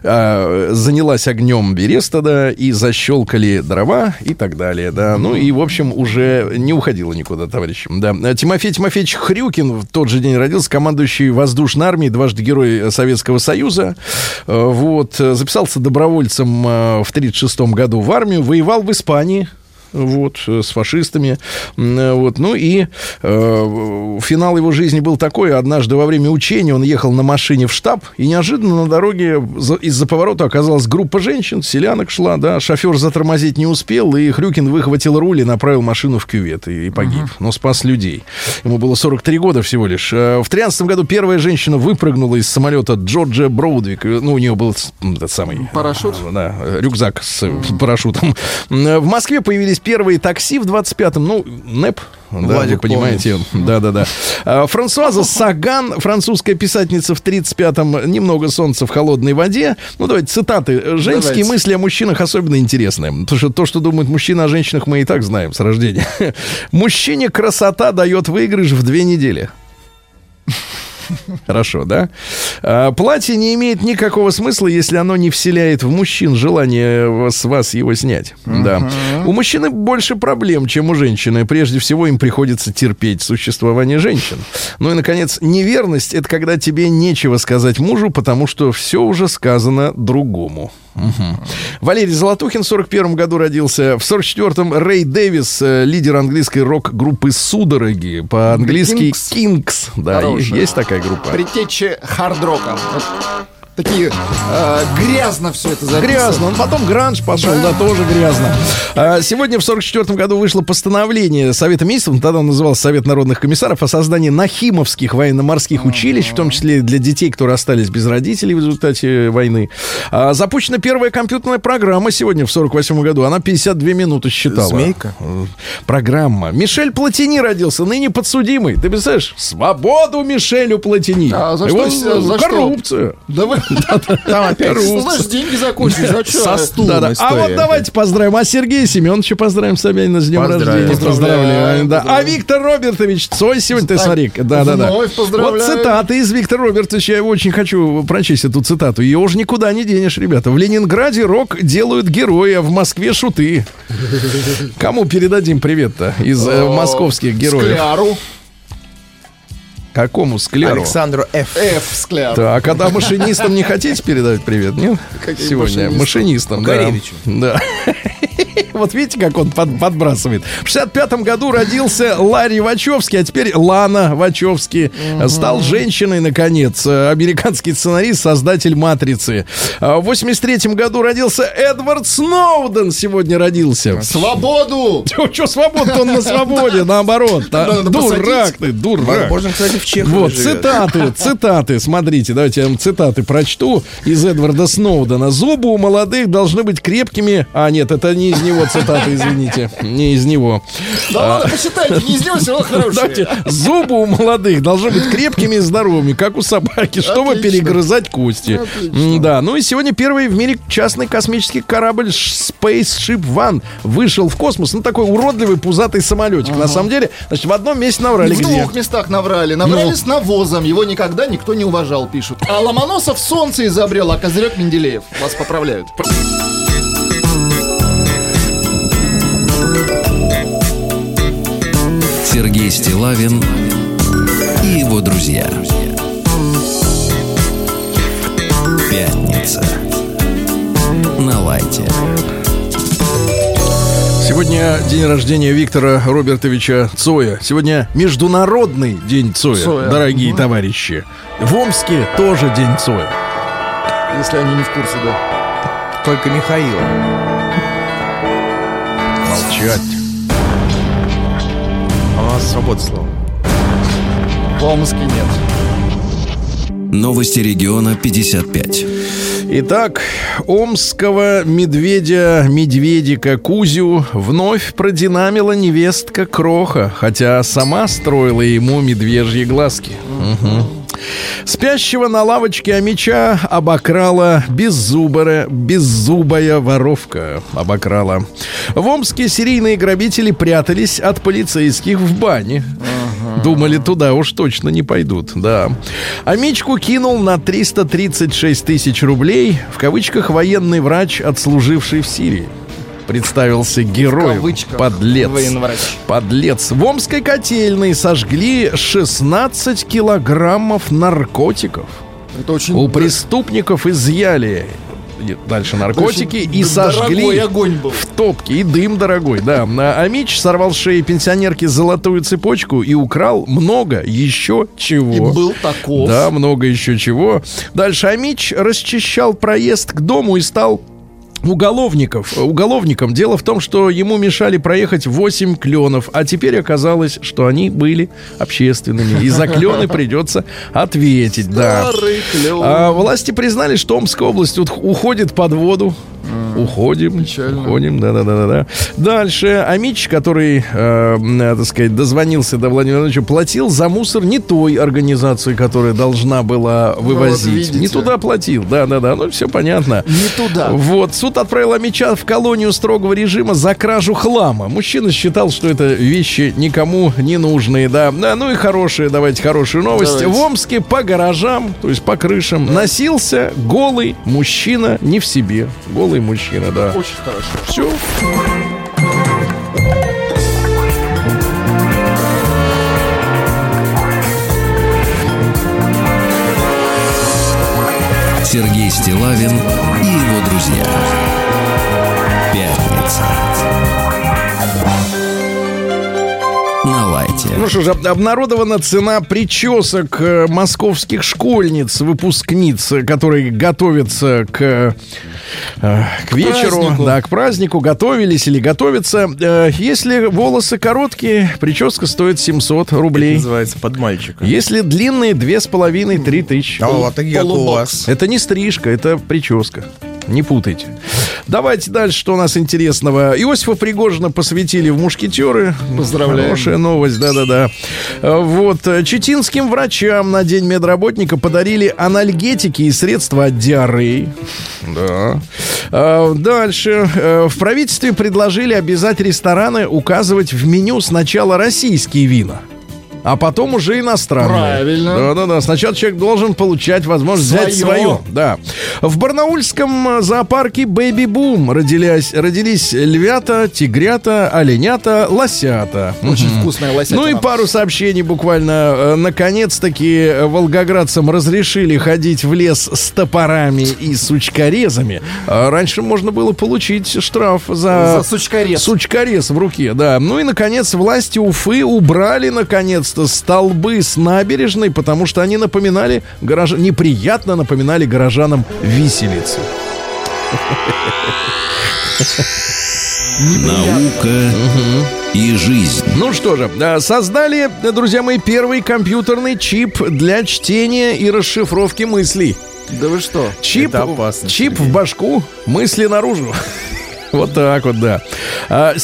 а, занялась огнем Береста, да, и защелкали дрова и так далее, да. Ну и, в общем, уже не уходила никуда, товарищи. Да. Тимофей Тимофеевич Хрюкин в тот же день родился, командующий воздушной армией, дважды герой Советского Союза. Э, Вот, э, записался добровольцем э, в 1936 году в армию, воевал в Испании, вот, э, с фашистами. Э, Вот, ну и э, финал его жизни был такой. Однажды во время учения он ехал на машине в штаб, и неожиданно на дороге за- из-за поворота оказалась группа женщин, селянок шла, да, шофер затормозить не успел, и Хрюкин выхватил руль и направил машину в кювет, и, и погиб, но спас людей. Ему было 43 года всего лишь. Э, В 13 году первая женщина выпрыгнула из самолета Джорджа Броудвик, ну, у нее был этот самый... Парашют? Да, рюкзак с парашютом. В Москве появились первые такси в 25-м. Ну, НЭП, да, вы Владик понимаете. Да-да-да. А, Франсуаза Саган, французская писательница в 35-м. «Немного солнца в холодной воде». Ну, давайте цитаты. Женские Давайте. мысли о мужчинах особенно интересные. Потому что то, что думают мужчины о женщинах, мы и так знаем с рождения. Мужчине красота дает выигрыш в две недели. Хорошо, да? А, платье не имеет никакого смысла, если оно не вселяет в мужчин желание с вас его снять. Да. У мужчины больше проблем, чем у женщины. Прежде всего, им приходится терпеть существование женщин. Ну и, наконец, неверность — это когда тебе нечего сказать мужу, потому что все уже сказано другому. Мгм. Валерий Золотухин в 41 году родился. В 44-м Рэй Дэвис, э, лидер английской рок-группы «Судороги». По-английски Kings. «Кингс». Да, Хорошая. есть такая группа. Предтечи хард-рока. Такие э, грязно все это записано. Грязно. Он потом гранж пошел, да, тоже грязно. А, Сегодня в 44 году вышло постановление Совета Министров, ну, тогда он назывался Совет народных комиссаров, о создании нахимовских военно-морских училищ, в том числе для детей, которые остались без родителей в результате войны. А, Запущена первая компьютерная программа сегодня в 48 году. Она 52 минуты считала. Змейка? Программа. Мишель Платини родился, ныне подсудимый. Ты представляешь? Свободу Мишелю Платини. А за Его, что? э, За что? коррупцию. Да вы... Там опять Ну, знаешь, деньги закончились. а да. А вот давайте поздравим. А Сергея Семеновича поздравим Собянина с днем рождения. Поздравляем. А. Виктор Робертович Цой сегодня, ты смотри. Да, да, да. вновь поздравляю. Вот цитаты из Виктора Робертовича. Я очень хочу прочесть эту цитату. Ее уже никуда не денешь, ребята. В Ленинграде рок делают герои, а в Москве шуты. Кому передадим привет-то из э, московских героев? Скляру. Какому скляру? Александру Ф. Ф. Скляр. Так, а да, машинистам не хотите передать привет, нет? Каким Сегодня машинистам, да. Горевичу. Да. Вот видите, как он под- подбрасывает. В 65-м году родился Ларри Вачовский, а теперь Лана Вачовский. Стал женщиной, наконец. Э, Американский сценарист, создатель «Матрицы». А В 83-м году родился Эдвард Сноуден. Сегодня родился. Свободу! Че, свобода, он на свободе, наоборот. А, Дурак ты, дурак. Возможно, кстати, в Чехии Вот, живет. цитаты, цитаты, смотрите, давайте я вам цитаты прочту из Эдварда Сноудена. Зубы у молодых должны быть крепкими. А, нет, это не из него цитаты, извините. Не из него. Да ладно, посчитайте, не из него все равно Давайте, зубы у молодых должны быть крепкими и здоровыми, как у собаки, чтобы Отлично. перегрызать кости. М, Да, ну и сегодня первый в мире частный космический корабль Spaceship One вышел в космос. Ну, такой уродливый пузатый самолетик. На самом деле, значит, в одном месте наврали. В где? двух местах наврали. Наврали Ну. с навозом. Его никогда никто не уважал, пишут. А Ломоносов солнце изобрел, а Козырек Менделеев. Вас поправляют. Сергей Стилавин и его друзья. Пятница. На лайте. Сегодня день рождения Виктора Робертовича Цоя. Сегодня Международный день Цоя, Цоя. дорогие товарищи. В Омске тоже день Цоя. Если они не в курсе, да. Только Михаила. Молчать. А у нас свобода слова. В Омске нет. Новости региона 55. Итак, омского медведя, медведика Кузю вновь продинамила невестка Кроха, хотя сама строила ему медвежьи глазки. Мгм. Спящего на лавочке Амича обокрала беззубая, беззубая воровка. Обокрала. В Омске серийные грабители прятались от полицейских в бане. Думали, туда уж точно не пойдут, да. Амичку кинул на 336 тысяч рублей, в кавычках, военный врач, отслуживший в Сирии. Представился героем. Подлец. военврач. Подлец. В Омской котельной сожгли 16 килограммов наркотиков. Это очень У преступников изъяли дальше наркотики и сожгли огонь был. в топке. И дым дорогой, да. А Амич сорвал с шеи пенсионерки золотую цепочку и украл много еще чего. И был таков. Да, много еще чего. Дальше Амич расчищал проезд к дому и стал уголовников, уголовником. Дело в том, что ему мешали проехать 8 кленов, а теперь оказалось, что они были общественными. И за клены придется ответить, да. А, власти признали, что Омская область уходит под воду. Уходим, Печально. уходим, да, да, да, да, да. Дальше Амич, который, э, м, так сказать, дозвонился до Владимира Владимировича, платил за мусор не той организации, которая должна была вывозить. Ну, видите. не туда платил, да, да, да, ну все понятно. Не туда. Вот, суд отправил Амича в колонию строгого режима за кражу хлама. Мужчина считал, что это вещи никому не нужные, да. Да, ну и хорошие, давайте хорошую новость. Давайте. В Омске по гаражам, то есть по крышам, носился голый мужчина не в себе. Голый мужчина, да. Очень хорошо. Все. Сергей Стилавин и его друзья. Пятница. Лайте. Ну что ж, об- обнародована цена причесок э, московских школьниц, выпускниц, э, которые готовятся к, э, к вечеру, празднику. да, к празднику, готовились или готовятся. Если волосы короткие, прическа стоит 700 рублей. Называется под мальчика. Если длинные, две с половиной, три тысячи. А вот такие как у вас. Это не стрижка, это прическа. Не путайте. Давайте дальше, что у нас интересного. Иосифа Пригожина посвятили в мушкетеры. Поздравляем. Хорошая новость, да-да-да. Вот. э, Читинским врачам на День медработника подарили анальгетики и средства от диареи. Да. Э, Дальше. Э, В правительстве предложили обязать рестораны указывать в меню сначала российские вина. А потом уже иностранные. Правильно. Да-да-да. Сначала человек должен получать возможность взять Своё. свое. Да. В барнаульском э, зоопарке Бэби Бум родились, родились львята, тигрята, оленята, лосята. Очень вкусная лосятина. Ну и пару сообщений буквально. Э, Наконец-таки э, волгоградцам разрешили ходить в лес с топорами и сучкорезами. А Раньше можно было получить штраф за... За сучкорез. Сучкорез в руке, да. Ну и, наконец, власти Уфы убрали, наконец-то, столбы с набережной, потому что они напоминали горож... неприятно напоминали горожанам виселицы. Наука и жизнь. Ну что же, создали, друзья мои, первый компьютерный чип для чтения и расшифровки мыслей. Да вы что? Чип, Это опасно, чип в башку, мысли наружу. Вот так вот, да. А,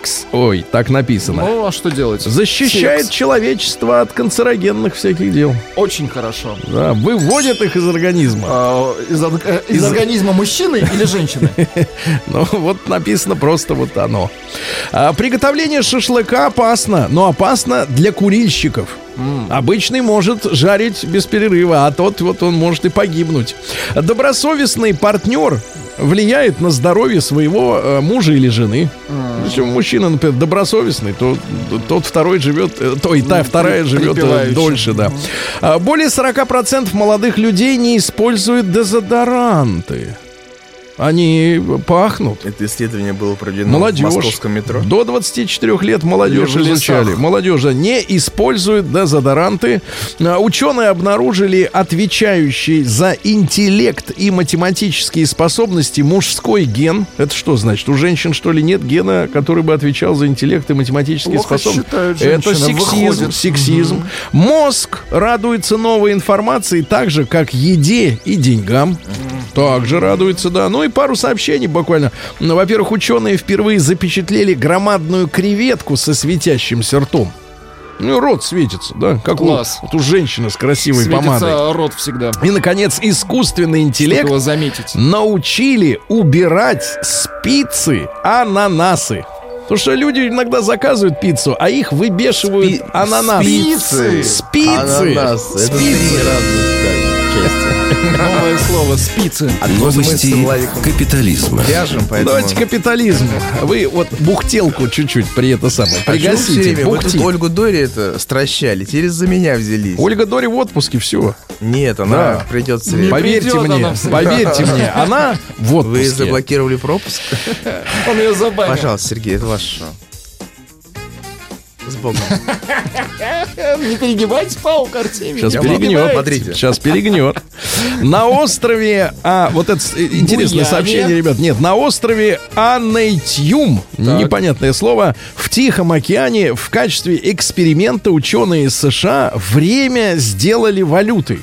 секс, ой, так написано. Ну, а что делать? Защищает Секс. человечество от канцерогенных всяких дел. Очень хорошо. Да, выводит их из организма. А, из, э, из Из- организма мужчины или женщины? Ну, вот написано просто вот оно. А, приготовление шашлыка опасно, но опасно для курильщиков. Обычный может жарить без перерыва, а тот вот он может и погибнуть. Добросовестный партнер влияет на здоровье своего э, мужа или жены. Если мужчина, например, добросовестный, то тот второй живет, э, то и та вторая живет э, дольше, да. А, Более 40% молодых людей не используют дезодоранты. Они пахнут. Это исследование было проведено Молодежь. в московском метро. До 24 лет молодежь Или изучали. Молодежь не использует дезодоранты. А, Ученые обнаружили отвечающий за интеллект и математические способности мужской ген. Это что значит? У женщин, что ли, нет гена, который бы отвечал за интеллект и математические Плохо способности? Это сексизм. выходит. Сексизм. Мозг радуется новой информации так же, как еде и деньгам. Также радуется, да. Ну и пару сообщений буквально. Ну, во-первых, ученые впервые запечатлели громадную креветку со светящимся ртом. Ну, рот светится, да, как Класс. у, вот у женщины с красивой помадой. Светится рот всегда. И, наконец, искусственный интеллект его заметить? научили убирать спицы ананасы. Потому что люди иногда заказывают пиццу, а их выбешивают Спи- ананас. спицы. Спицы. Ананас. Это три Спицы. Части. Новое слово спицы. А Новости капитализма. вяжем, поэтому... Давайте капитализм. Вы вот бухтелку чуть-чуть при это самое. А вы Пригасите. время? Вы тут бухти. Ольгу Дори это стращали, теперь за меня взялись. Ольга Дори в отпуске, все. Нет, она Да. придет в. Поверьте придет мне, поверьте мне, она в Вы отпуске. заблокировали пропуск? Он ее забанил. Пожалуйста, Сергей, это ваше шоу. С Богом. Не перегибайте палку, Артемий. Сейчас Не перегнет. Смотрите. Сейчас перегнет. На острове, а вот это э, интересное сообщение, ребят. Нет, на острове Анейтюм, непонятное слово, в Тихом океане в качестве эксперимента ученые из США время сделали валютой.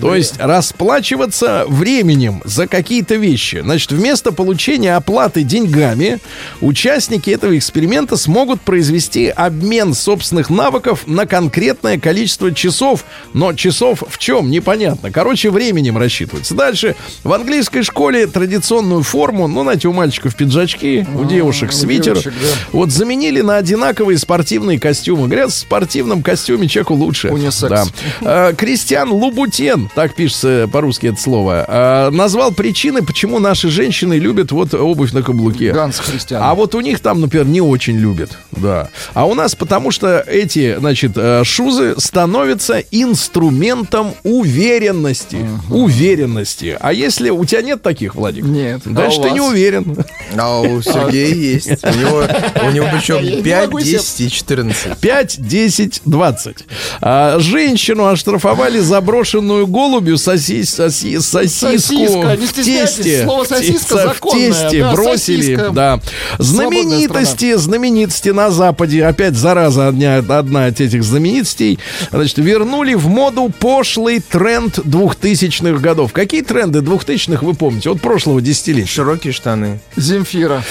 То есть расплачиваться временем за какие-то вещи. Значит, вместо получения оплаты деньгами, участники этого эксперимента смогут произвести обмен собственных навыков на конкретное количество часов. Но часов в чем? Непонятно. Короче, временем рассчитывается. Дальше. В английской школе традиционную форму, ну, знаете, у мальчиков пиджачки, у девушек свитер. девушек, да. Вот заменили на одинаковые спортивные костюмы. Говорят, в спортивном костюме человеку лучше. Унисекс. Да. А, Кристиан Лубутен, так пишется по-русски это слово, а, назвал причины, почему наши женщины любят вот обувь на каблуке. Ганс Христиан. А вот у них там, например, не очень любят, да. А у нас потому что эти, значит, э, шузы становятся инструментом уверенности. Уверенности. А если у тебя нет таких, Владик? Нет. Дальше А ты не уверен. А у Сергея есть. У него, у него причем не 5, могу себе- 10 и 14. 5, 10, 20. А, женщину оштрафовали заброшенную голубью соси, соси- сосиску Сосиска, в тесте. слово сосиска В законное, тесте да, бросили. сосиска. Да. Знаменитости, знаменитости на Западе, опять зараза одна, одна от этих знаменитостей, значит, вернули в моду пошлый тренд 2000-х годов. Какие тренды 2000-х вы помните? От прошлого десятилетия. Широкие штаны. Земфира.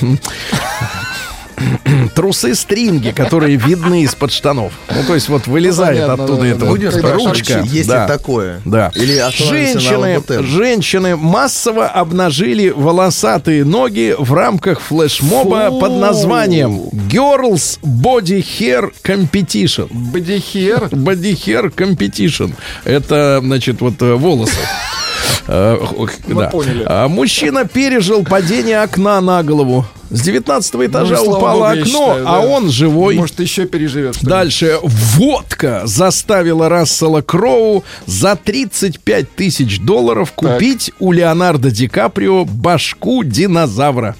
Трусы-стринги, которые видны из-под штанов. Ну, то есть вот вылезает понятно, оттуда да, эта да. вот ручка. есть Да. ли такое? Да. Или женщины, женщины массово обнажили волосатые ноги в рамках флешмоба Фу. под названием Girls Body Hair Competition. Бодихер. Body Hair Competition. Это, значит, вот э, волосы. Э, Мы да. поняли. А мужчина пережил падение окна на голову. С 19 этажа Ну, упало богу, окно, считаю, а да. он живой. Может, еще переживет. Дальше. Водка заставила Рассела Кроу за 35 тысяч долларов купить у Леонардо Ди Каприо башку динозавра.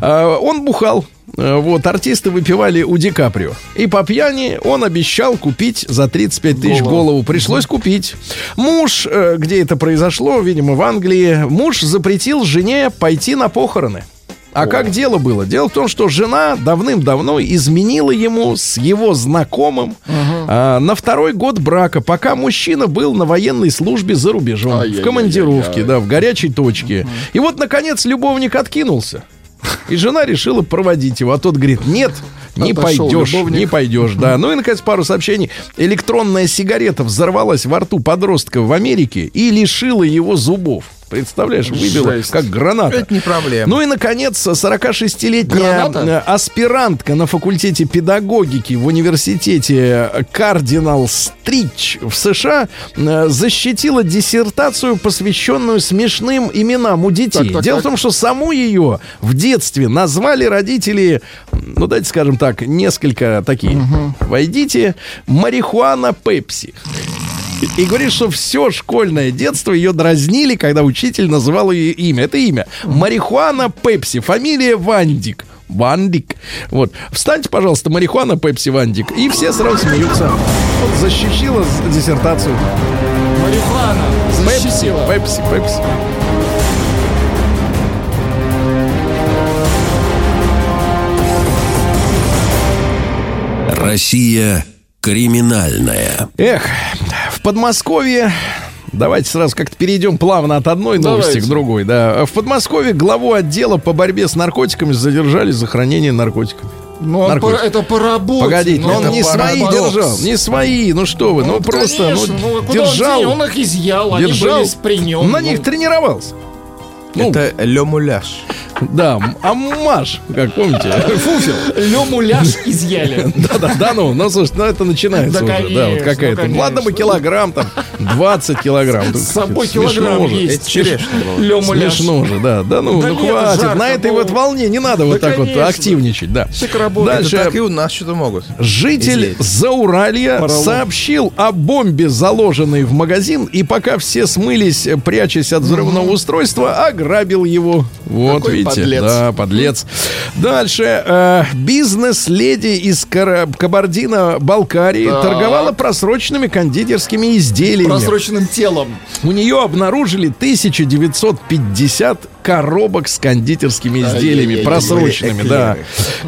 А, он бухал. А, Вот, артисты выпивали у Ди Каприо. И по пьяни он обещал купить за 35 тысяч Голову. голову. Пришлось купить. Муж, э, где это произошло, видимо, в Англии, муж запретил жене пойти на похороны. А как дело было? Дело в том, что жена давным-давно изменила ему с его знакомым а, на второй год брака, пока мужчина был на военной службе за рубежом, в Ай-яй-яй-яй-яй. командировке, да, в горячей точке. И вот, наконец, любовник откинулся. И жена решила проводить его. А тот говорит, нет, не Отошел пойдешь, любовник. не пойдешь, да. Ну и, наконец, пару сообщений. Электронная сигарета взорвалась во рту подростка в Америке и лишила его зубов. Представляешь, выбила, Жесть. как граната. Это не проблема. Ну и, наконец, 46-летняя Граната? аспирантка на факультете педагогики в университете Кардинал Стрич в США защитила диссертацию, посвященную смешным именам у детей. Так, так, Дело так. в том, что саму ее в детстве назвали родители, ну давайте скажем так, несколько такие. Войдите, марихуана Пепси. И говорит, что все школьное детство ее дразнили, когда учитель называл ее имя. Это имя. Марихуана Пепси. Фамилия Вандик. Вандик. Вот. Встаньте, пожалуйста, марихуана Пепси Вандик. И все сразу смеются. Вот защитила с- диссертацию. Марихуана. Пепси, Защитила. Пепси, Пепси. Россия криминальная. Эх, в Подмосковье Давайте сразу как-то перейдем плавно от одной новости Давайте. к другой. Да. В Подмосковье главу отдела по борьбе с наркотиками задержали за хранение наркотиков. Ну, он по- это по работе. Погодите, ну, но он не свои парадокс. держал, не свои, ну что вы, ну, Ну, просто, конечно, ну, куда он держал, денет? Он их изъял, они держал, были при нем. на ну. них тренировался. Ну, Это ле муляж. Да, аммаж, как помните, фуфел. Лё муляж изъяли. Да-да, да, ну, ну, слушай, ну это начинается уже, да, вот конечно, какая-то. ну, Ладно бы килограмм, там, 20 килограмм. С собой килограмм есть. Это черешня была. Лё муляж. Смешно же, да. Да ну, ну хватит. На этой вот волне не надо вот так вот активничать, да. Человек работает. Так и у нас что-то могут. Житель. Зауралья сообщил о бомбе, заложенной в магазин, и пока все смылись, прячась от взрывного устройства, ограбил его. Вот, видите. Подлец. Да, подлец. Дальше. э, бизнес-леди из Кабардино-Балкарии Так. торговала просроченными кондитерскими изделиями. Просроченным телом. У нее обнаружили 1950 коробок с кондитерскими изделиями Ай-яй-яй, просроченными, да.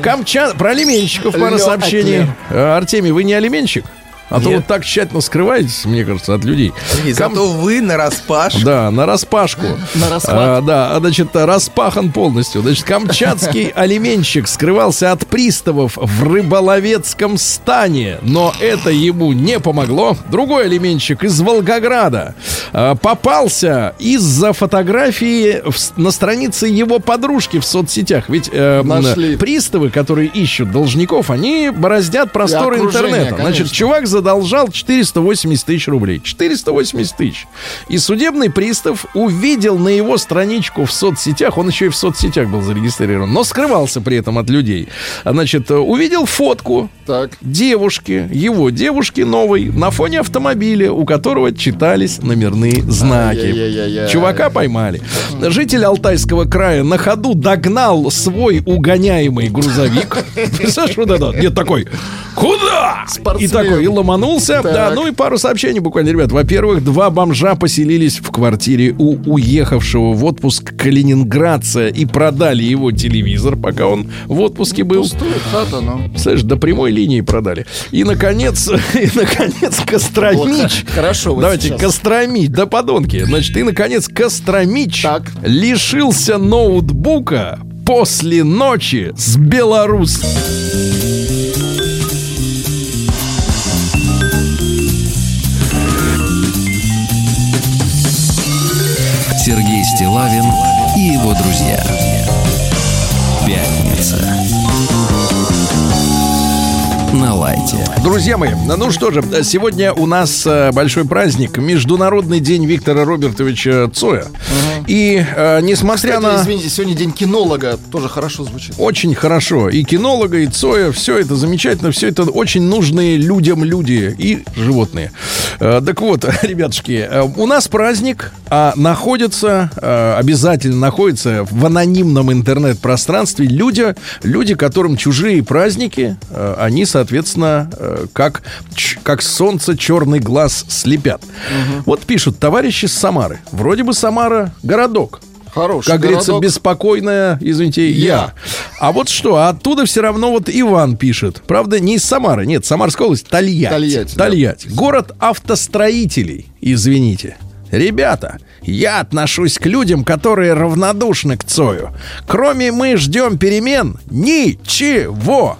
Камчат... Про алименщиков пара сообщений. Артемий, вы не алименщик? А то Нет. вот так тщательно скрываетесь, мне кажется, от людей. Сергей, Кам- Зато вы на распаш. Да, на распашку. На расхват. А, да, а, значит, распахан полностью. Значит, камчатский алименщик скрывался от приставов в рыболовецком стане, но это ему не помогло. Другой алименщик из Волгограда а, попался из-за фотографии в на странице его подружки в соцсетях. Ведь э, Нашли. приставы, которые ищут должников, они бороздят просторы интернета. Значит, чувак задолжал 480 тысяч рублей. 480 тысяч. И судебный пристав увидел на его страничку в соцсетях, он еще и в соцсетях был зарегистрирован, но скрывался при этом от людей. Значит, э, увидел фотку Так. девушки, его девушки новой, на фоне автомобиля, у которого читались номерные знаки. Чувака поймали. Житель Алтайского края на ходу догнал свой угоняемый грузовик. Представляешь, вот это? Нет, такой, куда? И такой, и ломанулся. Так. Да, ну и пару сообщений буквально, ребят. Во-первых, два бомжа поселились в квартире у уехавшего в отпуск калининградца и продали его телевизор, пока он в отпуске был. Пустует хата, ну. Слышь, до прямой линии продали. И, наконец, и, наконец, Костромич. Хорошо, Давайте, сейчас. Костромич, да подонки. Значит, и, наконец, Костромич Так. лишился ноутбука после ночи с Беларусь. Стилавин и его друзья. Пятница. На лайте. Друзья мои, ну что же, сегодня у нас э, большой праздник, Международный день Виктора Робертовича Цоя. И э, несмотря Кстати, на... извините, сегодня день кинолога. Тоже хорошо звучит. Очень хорошо. И кинолога, и Цоя, все это замечательно, все это очень нужные людям люди и животные. Э, так вот, ребятушки, э, у нас праздник, а находится, э, обязательно находится в анонимном интернет-пространстве люди, люди, которым чужие праздники, э, они, соответственно, э, как, как солнце черный глаз слепят. Вот пишут товарищи с Самары. Вроде бы Самара городок. Хороший Как говорится, городок. беспокойная, извините, я. Я. А вот что, а оттуда все равно вот Иван пишет. Правда, не из Самары, нет, Самарская область, Тольятти. Тольятти, да. Тольятти. Город автостроителей, извините. Ребята, я отношусь к людям, которые равнодушны к Цою. Кроме мы ждем перемен, ничего.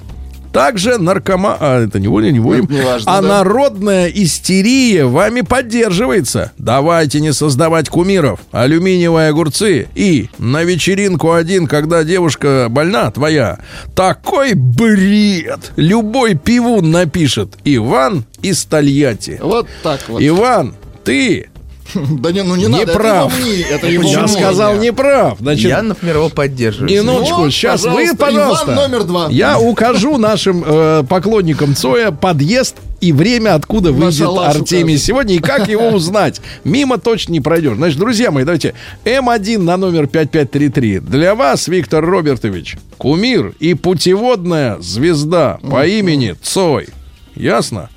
Также наркома... А, это не будем, не будем. Это не важно, а да. народная истерия вами поддерживается. Давайте не создавать кумиров. Алюминиевые огурцы. И на вечеринку один, когда девушка больна, твоя, такой бред. Любой пивун напишет. Иван из Тольятти. Вот так вот. Иван, ты Да не, ну не, не надо. прав. Это его это его Я сказал не прав. Значит, Я, например, его поддерживаю. Минуточку, Ну, сейчас вы, пожалуйста, пожалуйста. Иван номер два. Я укажу нашим э, поклонникам Цоя подъезд и время, откуда выйдет шалаш Артемий укажет. сегодня, и как его узнать. Мимо точно не пройдешь. Значит, друзья мои, давайте М1 на номер 5533. Для вас, Виктор Робертович, кумир и путеводная звезда по имени Цой. Ясно?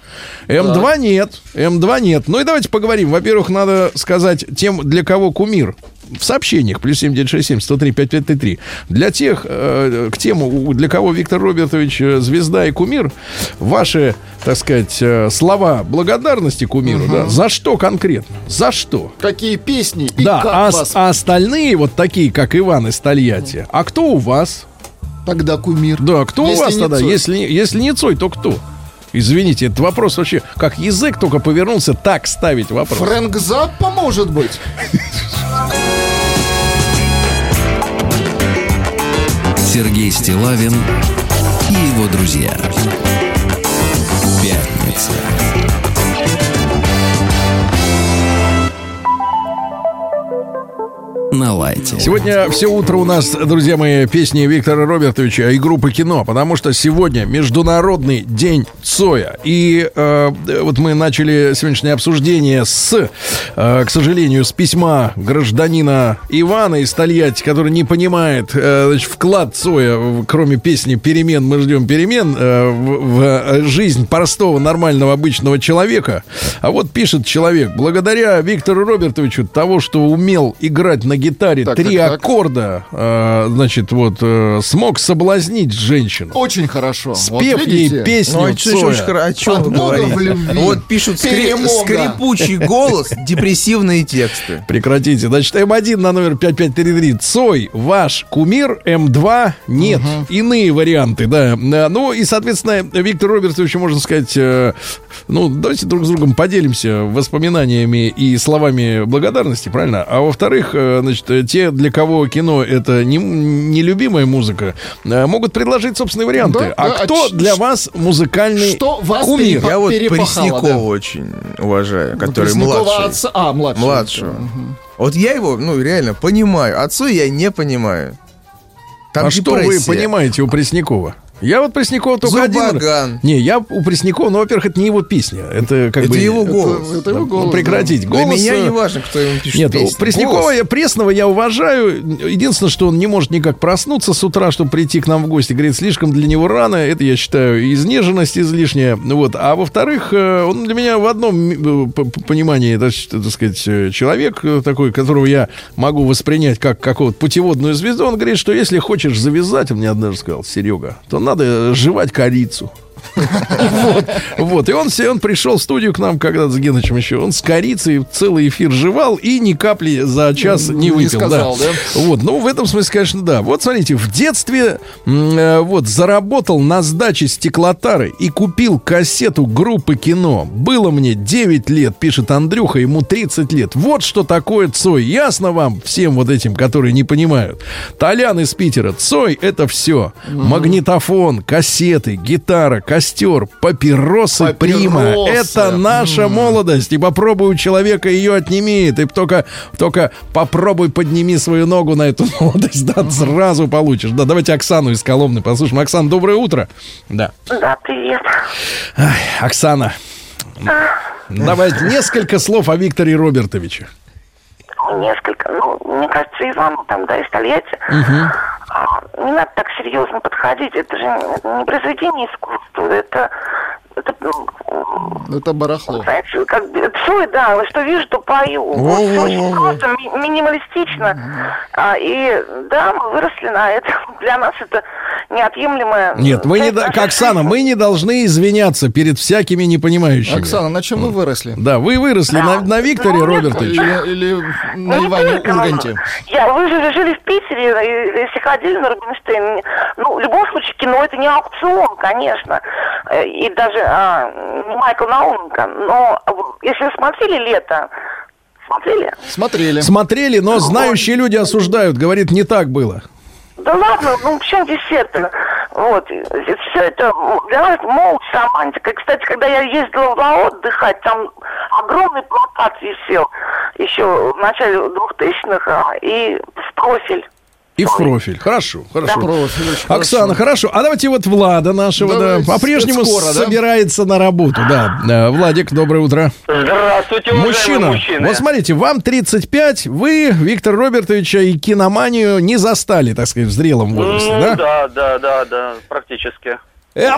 М2 нет. М2 нет. Ну и давайте поговорим. Во-первых, надо сказать тем, для кого кумир. В сообщениях, плюс 7967 103 5533. Для тех, э, к тему, у- для кого Виктор Робертович э, звезда и кумир, ваши, так сказать, э, слова благодарности кумиру, да, за что конкретно? За что? Какие песни и да, как а, вас... а остальные вот такие, как Иван из Тольятти, а кто у вас? Тогда кумир. Да, кто у Если вас не тогда? Цой. Если, если не Цой, то кто? Извините, этот вопрос вообще, как язык только повернулся, так ставить вопрос. Фрэнк Заппа, может быть. Сергей Стилавин и его друзья. Пятница. На лайте. Сегодня все утро у нас, друзья мои, песни Виктора Робертовича и группы кино, потому что сегодня Международный день Цоя. И э, вот мы начали сегодняшнее обсуждение с, э, к сожалению, с письма гражданина Ивана из Тольятти, который не понимает э, значит, вклад Цоя, кроме песни «Перемен, мы ждем перемен», э, в, в жизнь простого, нормального, обычного человека. А вот пишет человек, благодаря Виктору Робертовичу того, что умел играть на гитаре Так, три так, так. аккорда, э, значит, вот, э, смог соблазнить женщину. Очень хорошо. Вот Спев ей видите? песню Ну, а Цоя. очень хоро- о чем вы говорите? Вот пишут скри- Перемога. скрипучий голос, депрессивные тексты. Прекратите. Значит, М1 на номер 5533. Цой, ваш кумир, М2 нет. Иные варианты, да. Э, Ну и, соответственно, Виктор Робертович, можно сказать, э, ну, давайте друг с другом поделимся воспоминаниями и словами благодарности, правильно? А во-вторых, э, значит, э, те, для кого кино это не, нелюбимая музыка, э, могут предложить собственные варианты. Да, а да, а кто ч- для вас музыкальный Что вас кумир? перепа- Я вот Преснякова да. очень уважаю, который Преснякова младший. отца- А, младший. Младшего. Вот я его, ну, реально понимаю. Отцу я не понимаю. Там а что вы депрессия. понимаете у Преснякова? Я вот Преснякова только один... раз- Зубаган. Не, я у Преснякова, ну, во-первых, это не его песня. Это как Это бы... его Это- голос. это его Ну, голос, прекратить. Для Голос, меня э, не важно, кто ему пишет Нет, песни. Преснякова, Голос. я, Пресного я уважаю. Единственное, что он не может никак проснуться с утра, чтобы прийти к нам в гости. Говорит, слишком для него рано. Это, я считаю, изнеженность излишняя. Вот. А во-вторых, э, он для меня в одном э, понимании, это, так сказать, э, человек такой, которого я могу воспринять как какого-то путеводную звезду. Он говорит, что если хочешь завязать, он мне однажды сказал, Серега, то надо жевать корицу. Вот, вот. И он, се- он пришел в студию к нам когда с Генычем еще. Он с корицей целый эфир жевал и ни капли за час не Не выпил. сказал, да? Вот, ну, в этом смысле, конечно, да. Вот, смотрите, в детстве э, вот заработал на сдаче стеклотары и купил кассету группы кино. Было мне 9 лет, пишет Андрюха, ему 30 лет. Вот что такое Цой. Ясно вам, всем вот этим, которые не понимают. Толян из Питера. Цой — это все. Магнитофон, кассеты, гитара, костер, папиросы, прима. Папиросы. Это наша молодость. И попробуй у человека ее отними. Ты только, только попробуй подними свою ногу на эту молодость. Да, сразу получишь. Да, давайте Оксану из Коломны послушаем. Оксана, доброе утро. Да. Да, привет. Ай, Оксана. Давайте несколько слов о Викторе Робертовиче. Несколько. Ну, мне кажется, Иван там, да, из Тольятти. А, не надо так серьезно подходить. Это же не произведение искусства. Это, это ну, Это барахло. знаете, как Цой, да, что вижу, то пою. Вот очень просто, ми- минималистично. А, и да, мы выросли на этом. Для нас это неотъемлемая... Нет, мы не, как Оксана, мы не должны извиняться перед всякими непонимающими. Оксана, на чем вы выросли? Да, вы выросли на, на Викторе Ну, Робертовиче. Или, или на Ну, не Иване. Урганте? Я, вы же жили в Питере, и если ходили на Рубинштейн, ну, в любом случае, кино это не аукцион, конечно, Э, и даже не Майкл Науменко, но если вы смотрели «Лето», смотрели? Смотрели. Смотрели, но знающие люди осуждают. Говорит, не так было. Да ладно, ну почему здесь это? Вот, все это м, для нас молчь, романтика. Кстати, когда я ездила в Лао отдыхать, там огромный плакат висел еще в начале 2000-х, а, и в профиль. И в профиль. Хорошо, хорошо. Профиль, очень Оксана, хорошо. А давайте вот Влада нашего, Давай, да, по-прежнему скоро, да? собирается на работу, да. Э, Владик, доброе утро. Здравствуйте, Мужчина, вот смотрите, вам 35, вы Виктор Робертовича и киноманию не застали, так сказать, в зрелом возрасте, Ну, да? да, да, да, да, практически. Э,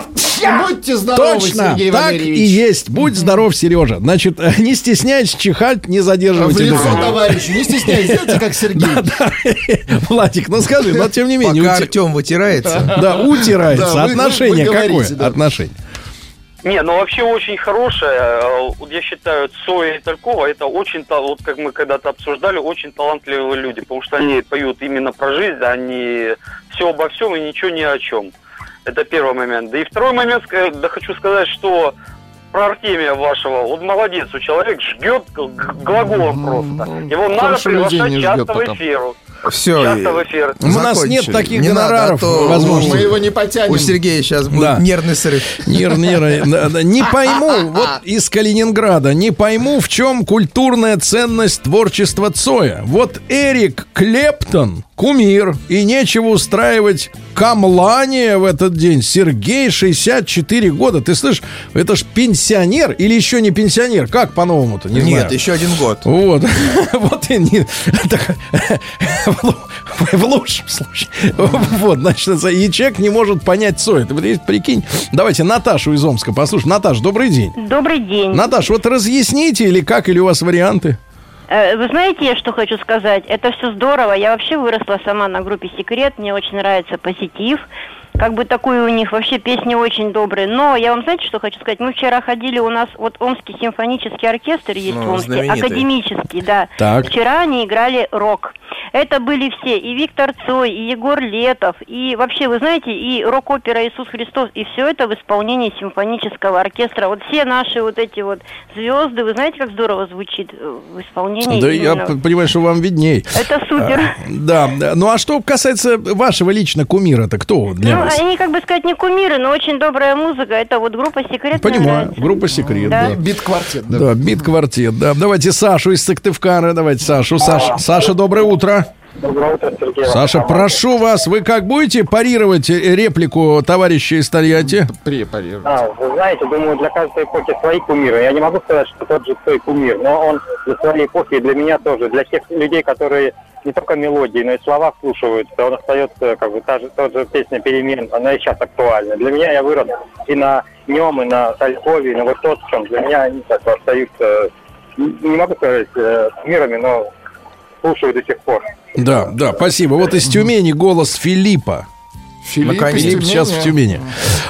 Будьте здоровы, Точно, Сергей так Валерьевич. и есть. Будь здоров, Сережа. Значит, э, не стесняйтесь чихать, не В задерживайте лицо дыхание. товарищу. Не стесняйтесь, сделайте как Сергей. Владик, ну скажи, но тем не менее. Пока ути- Артем вытирается, Да, утирается. Да, вы- вы- Отношение вы какое? говорите, да. Отношение. Не, ну вообще очень хорошая. Э, я считаю, Цоя и Талькова это очень, вот как мы когда-то обсуждали, очень талантливые люди, потому что они поют именно про жизнь, они все обо всем и ничего ни о чем. Это первый момент. Да и второй момент, ска- да хочу сказать, что про Артемия вашего, он молодец, у человек жгет г- глаголом просто. Его надо приглашать не часто в потом. эфир. Все. Часто в эфир. У нас нет таких гонораров, возможно. Мы его не потянем. У Сергея сейчас будет Да. нервный срыв. Нер, нер- да, да. Не пойму, вот из Калининграда, не пойму, в чем культурная ценность творчества Цоя. Вот Эрик Клептон, кумир, и нечего устраивать камлание в этот день. Сергей, 64 года. Ты слышишь, это ж пенсионер или еще не пенсионер? Как по-новому-то? Не Нет, знаю. еще один год. Вот. вот и не... в лу- в лучшем случае. Вот, значит, и человек не может понять Цоя. Ты вот есть, прикинь. Давайте Наташу из Омска послушаем. Наташ, добрый день. Добрый день. Наташ, вот разъясните или как, или у вас варианты? Э, Вы знаете, что хочу сказать? Это все здорово. Я вообще выросла сама на группе «Секрет». Мне очень нравится позитив. Как бы такой у них вообще песни очень добрые. Но я вам знаете, что хочу сказать? Мы вчера ходили, у нас вот Омский симфонический оркестр есть Ну, в Омске, знаменитый. академический, да. Так. Вчера они играли рок. Это были все, и Виктор Цой, и Егор Летов, и вообще, вы знаете, и рок-опера «Иисус Христос», и все это в исполнении симфонического оркестра. Вот все наши вот эти вот звезды, вы знаете, как здорово звучит э, в исполнении Да я именно- п- понимаю, что вам видней. Это супер. А, Да, ну а что касается вашего лично кумира-то, кто для Ну, вас? они, как бы сказать, не кумиры, но очень добрая музыка. Это вот группа «Секрет». Понимаю, нравится. группа «Секрет», Да. да. Бит-квартет, да. Да, бит-квартет, да. Давайте Сашу из Сыктывкара, давайте Сашу. Саша, Саша, доброе утро. Доброе утро, Сергей. Саша, прошу вас, вы как будете парировать э, реплику товарища из Тольятти? Препарировать. А, вы знаете, думаю, для каждой эпохи свои кумиры. Я не могу сказать, что тот же свой кумир, но он для своей эпохи и для меня тоже. Для тех людей, которые не только мелодии, но и слова вслушиваются, он остается, как бы, та же, тот же песня «Перемен», она и сейчас актуальна. Для меня я вырос и на нем, и на Талькове, и на Высоцком. Для меня они как бы остаются, не не могу сказать, э, кумирами, но слушаю до сих пор. Да, да, спасибо. Вот из Тюмени голос Филиппа. Филипп, Филипп сейчас в Тюмени.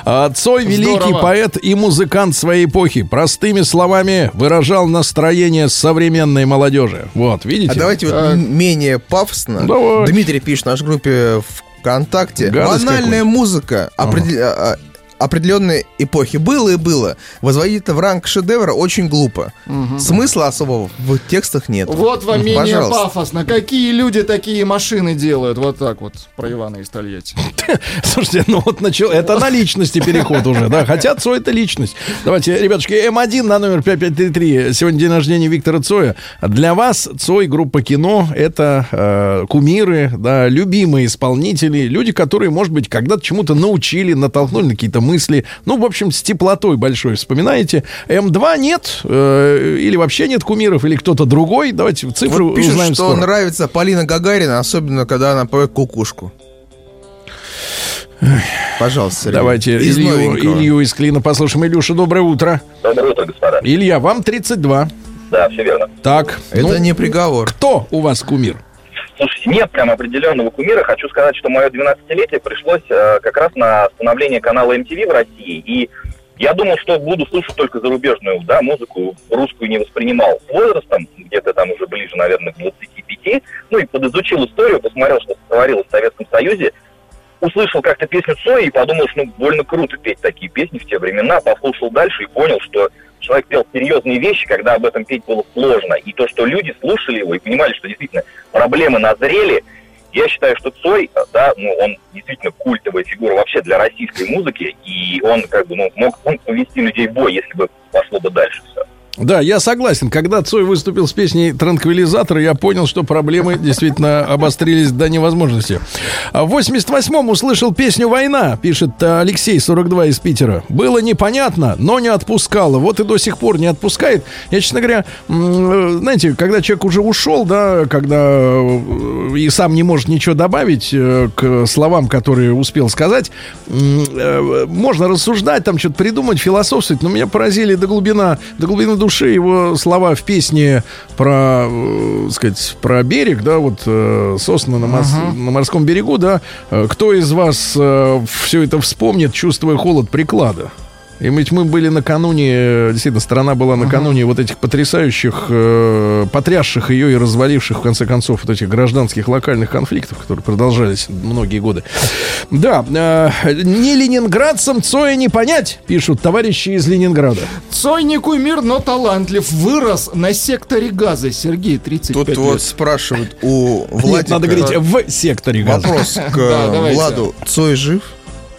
А, Цой великий Здорово. поэт и музыкант своей эпохи. Простыми словами выражал настроение современной молодежи. Вот, видите? А давайте вот м- менее пафосно. Давай. Дмитрий пишет в нашей группе ВКонтакте. Гадость Банальная музыка определ- а- а- определенной эпохи было и было. Возводить это в ранг шедевра очень глупо. Смысла особого в текстах нет. Вот вам менее Пожалуйста. пафосно. Какие люди такие машины делают? Вот так вот про Ивана из Тольятти. Слушайте, ну вот начал, это на личности переход уже, да, хотя Цой это личность. Давайте, ребятушки, М1 на номер 5533. Сегодня день рождения Виктора Цоя. Для вас Цой, группа кино, это э, кумиры, да, любимые исполнители, люди, которые, может быть, когда-то чему-то научили, натолкнули на какие-то мысли. Ну, в общем, с теплотой большой вспоминаете. М2 нет, э, или вообще нет кумиров, или кто-то другой. Давайте цифру Вот пишут, узнаем что скоро. нравится Полина Гагарина, особенно когда она поет кукушку. Пожалуйста, Сергей. Давайте Из Илью. Илью из Клина послушаем. Илюша, доброе утро. Доброе утро, господа. Илья, вам 32. Да, все верно. Так, Это ну, не приговор. кто у вас кумир? Слушайте, нет прям определенного кумира. Хочу сказать, что мое 12-летие пришлось э, как раз на становление канала MTV в России. И я думал, что буду слушать только зарубежную да, музыку, русскую не воспринимал. С возрастом, где-то там уже ближе, наверное, к 25, ну и подизучил историю, посмотрел, что творилось в Советском Союзе, услышал как-то песню Цоя и подумал, что ну, больно круто петь такие песни в те времена, послушал дальше и понял, что человек пел серьезные вещи, когда об этом петь было сложно. И то, что люди слушали его и понимали, что действительно проблемы назрели, я считаю, что Цой, да, ну, он действительно культовая фигура вообще для российской музыки, и он как бы, ну, мог он повести людей в бой, если бы пошло бы дальше все. Да, я согласен. Когда Цой выступил с песней «Транквилизатор», я понял, что проблемы действительно обострились до невозможности. А В 88-м услышал песню «Война», пишет э, Алексей, 42 из Питера. Было непонятно, но не отпускало. Вот и до сих пор не отпускает. Я, честно говоря, э, знаете, когда человек уже ушел, да, когда э, и сам не может ничего добавить к словам, которые успел сказать, можно рассуждать, там что-то придумать, философствовать, но меня поразили до глубина, до глубины души его слова в песне про, э, сказать, про берег, да, вот э, сосны на, мос- на морском берегу, да, Э, кто из вас все это вспомнит, чувствуя холод приклада? И ведь мы были накануне, э, действительно, страна была накануне вот этих потрясающих, э, потрясших ее и разваливших, в конце концов, вот этих гражданских локальных конфликтов, которые продолжались многие годы. Да, э, не ленинградцам Цоя не понять, пишут товарищи из Ленинграда. Цой не кумир, но талантлив. Вырос на секторе газа. Сергей, 35 Тут лет. вот спрашивают у Владика... Нет, надо говорить в секторе газа. Вопрос к Да. Владу. Цой жив?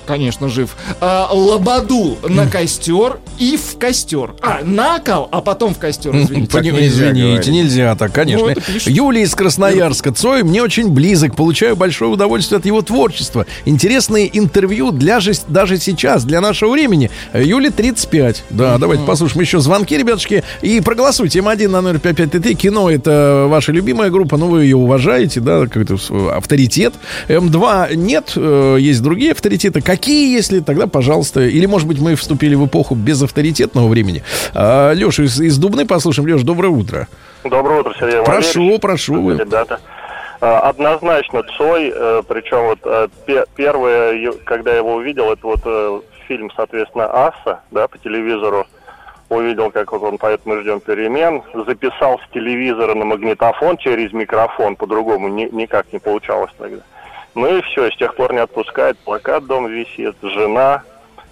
Конечно, жив. А, лободу на костер и в костер. А, на кол, а потом в костер, извините. Пони- нельзя Извините, говорить. нельзя так, конечно. Ну. Юлия из Красноярска. Цой мне очень близок. Получаю большое удовольствие от его творчества. Интересные интервью для же, даже сейчас, для нашего времени. Юле 35. Да, давайте послушаем еще звонки, ребятушки. И проголосуйте. М1 на номер 5533. Кино это ваша любимая группа, но вы ее уважаете, да, как-то с- авторитет. М2 нет, э, есть другие авторитеты. Какие, если тогда, пожалуйста. Или, может быть, мы вступили в эпоху безавторитетного времени. А, Леша из, из Дубны послушаем. Леш, доброе утро. Доброе утро, Сергей Прошу, Валерьевич. прошу вы. Ребята. А, Однозначно Цой, э, причем вот э, пе- первое, когда я его увидел, это вот э, фильм, соответственно, Аса, да, по телевизору. Увидел, как вот он поет «Мы ждем перемен», записал с телевизора на магнитофон через микрофон, по-другому ни- никак не получалось тогда. Ну и все, с тех пор не отпускает, плакат дом висит, жена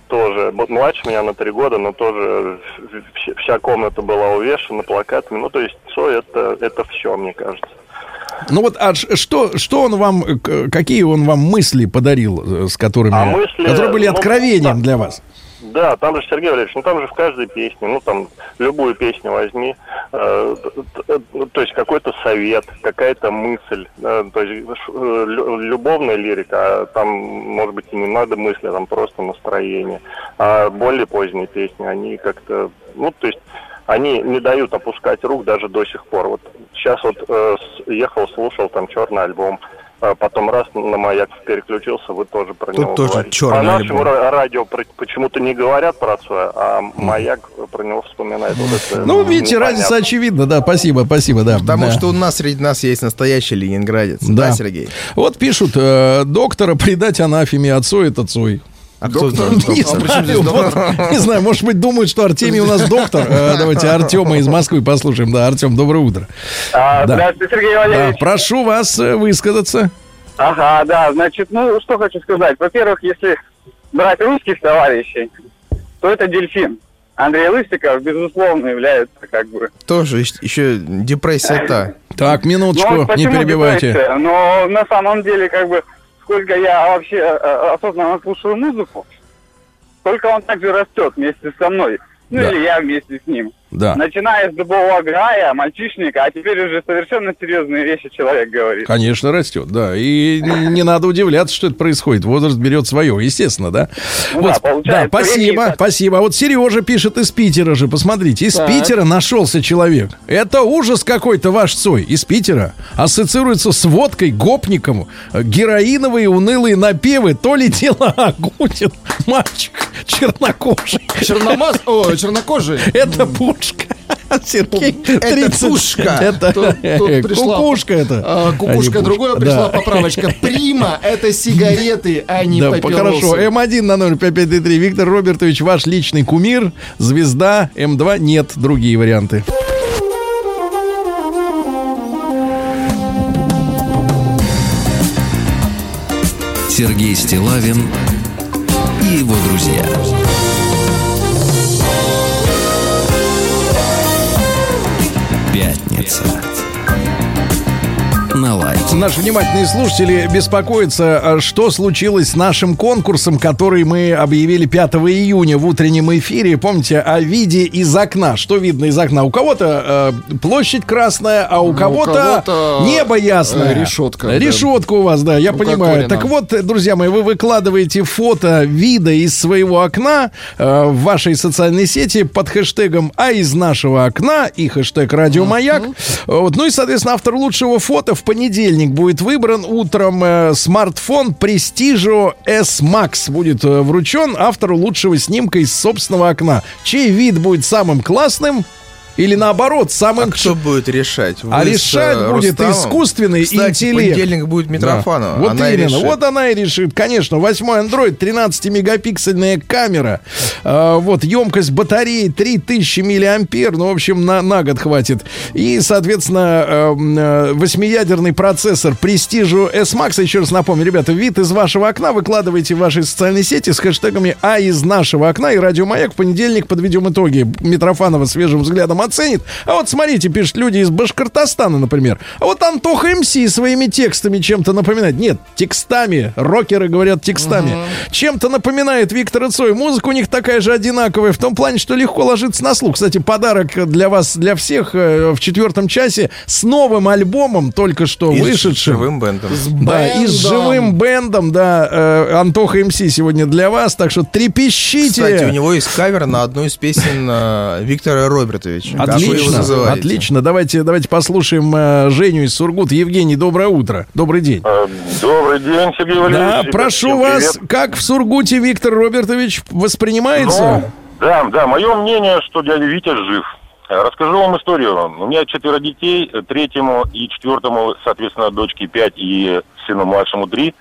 тоже, вот младше меня на три года, но тоже вся- комната была увешана плакатами. Ну, то есть Цой это, это все, мне кажется. Ну вот, а что, что он вам, какие он вам мысли подарил, э, с которыми, А мысли, которые были ну, откровением для вас? Да, там же, Сергей Валерьевич, ну там же в каждой песне, ну там любую песню возьми, э, т- ну, то есть какой-то совет, какая-то мысль, э, то есть э, лю- любовная лирика, а там, может быть, и не надо мысли, а там просто настроение. А более поздние песни, они как-то, ну, то есть они не дают опускать рук даже до сих пор. Вот сейчас вот э, ехал, слушал там черный альбом, потом раз на маяк переключился, вы тоже про Тут него тоже говорите. «Черный По нашему альбом». ра- радио почему-то не говорят про Цоя, а маяк про него вспоминает. Вот это Ну, видите, непонятно. разница очевидна, да, спасибо, спасибо, да. Потому да. что у нас среди нас есть настоящий ленинградец. Да, Да. Сергей? Вот пишут, э, доктора предать анафеме, а Цой это Цой. А кто знает, кто- Не а знаю, не знаю, может быть, думают, что Артемий у нас доктор. Э, Давайте Артема из Москвы послушаем. Да, Артем, доброе утро. А, Да. Здравствуйте, Сергей Да, Валерьевич. прошу вас э, высказаться. Ага, да, значит, ну, что хочу сказать. Во-первых, если брать русских товарищей, то это дельфин. Андрей Лысиков, безусловно, является как бы... Тоже ещ- еще депрессия та. Так, Ну, минуточку, вот не перебивайте. депрессия? Но на самом деле, как бы, сколько я вообще э, осознанно слушаю музыку, только он также растет вместе со мной. Ну, Да. или я вместе с ним. Да. Начиная с дубового грая, мальчишника, а теперь уже совершенно серьезные вещи человек говорит. Конечно, растет, да. И не надо удивляться, что это происходит. Возраст берет свое, естественно, да. Ну Вот, да, да, спасибо, времени- спасибо. А вот Сережа пишет из Питера же, посмотрите, из Так. Питера нашелся человек. Это ужас какой-то ваш Цой. Из Питера ассоциируется с водкой, гопником, героиновые унылые напевы. То ли дело Агутин, мальчик чернокожий. Черномаз, о, чернокожий. Это пушка. Сергей, Это 30. пушка. Это Тут- тут пришла- кукушка это. А, а кукушка пушка. другое пришла Да. поправочка. Прима это сигареты, а не Да, папиросы. хорошо. М1 на 0553. Виктор Робертович, ваш личный кумир, звезда. М2 нет, другие варианты. Сергей Стилавин и его друзья. Пятница. На лайте. Наши внимательные слушатели беспокоятся, а что случилось с нашим конкурсом, который мы объявили 5 июня в утреннем эфире. Помните, о виде из окна. Что видно из окна? У кого-то э, площадь красная, а у Ну, у кого-то кого-то, небо ясное. э, решетка, да. Решетка у вас, да, я У понимаю. Так вот, э, друзья мои, вы выкладываете фото вида из своего окна э, в вашей социальной сети под хэштегом «А из нашего окна» и хэштег «Радио Маяк». Вот. Ну и, соответственно, автор лучшего фото в понедельник будет выбран утром э, смартфон Prestigio S Max будет э, вручен автору лучшего снимка из собственного окна. Чей вид будет самым классным? Или наоборот, самым... Кто будет решать? А Вы с, решать э, будет Рустамом? искусственный Кстати, интеллект. понедельник будет Митрофанова. Да. Вот Она именно, решит. вот она и решит. Конечно, восьмой Android, 13-мегапиксельная камера. А, вот, емкость батареи 3000 миллиампер. Ну, в общем, на, на год хватит. И, соответственно, эм, э, восьмиядерный процессор Prestige S-Max. Еще раз напомню, ребята, вид из вашего окна выкладывайте в ваши социальные сети с хэштегами «А из нашего окна» и «Радио Маяк». В понедельник подведем итоги. Митрофанова свежим взглядом оценит. А вот смотрите, пишут люди из Башкортостана, например. А вот Антоха МС своими текстами чем-то напоминает. Нет, текстами. Рокеры говорят текстами. Чем-то напоминает Виктора Цой. Музыка у них такая же одинаковая. В том плане, что легко ложится на слух. Кстати, подарок для вас, для всех э, в четвертом часе с новым альбомом, только что И с вышедшим. живым бэндом. Да, и с живым бэндом, да, э, Антоха МС сегодня для вас, так что трепещите. Кстати, у него есть кавер на одну из песен э, Виктора Робертовича. Его Отлично, отлично. Давайте, давайте послушаем э, Женю из Сургута. Евгений, доброе утро. Добрый день. Добрый день, Сергей Да, Валерьевич. прошу Всем вас, привет. как в Сургуте Виктор Робертович воспринимается? Ну, да, да, мое мнение, что дядя Витя жив. Э, Расскажу вам историю. У меня четверо детей, э, третьему и четвертому, соответственно, дочке пять и сыну младшему три.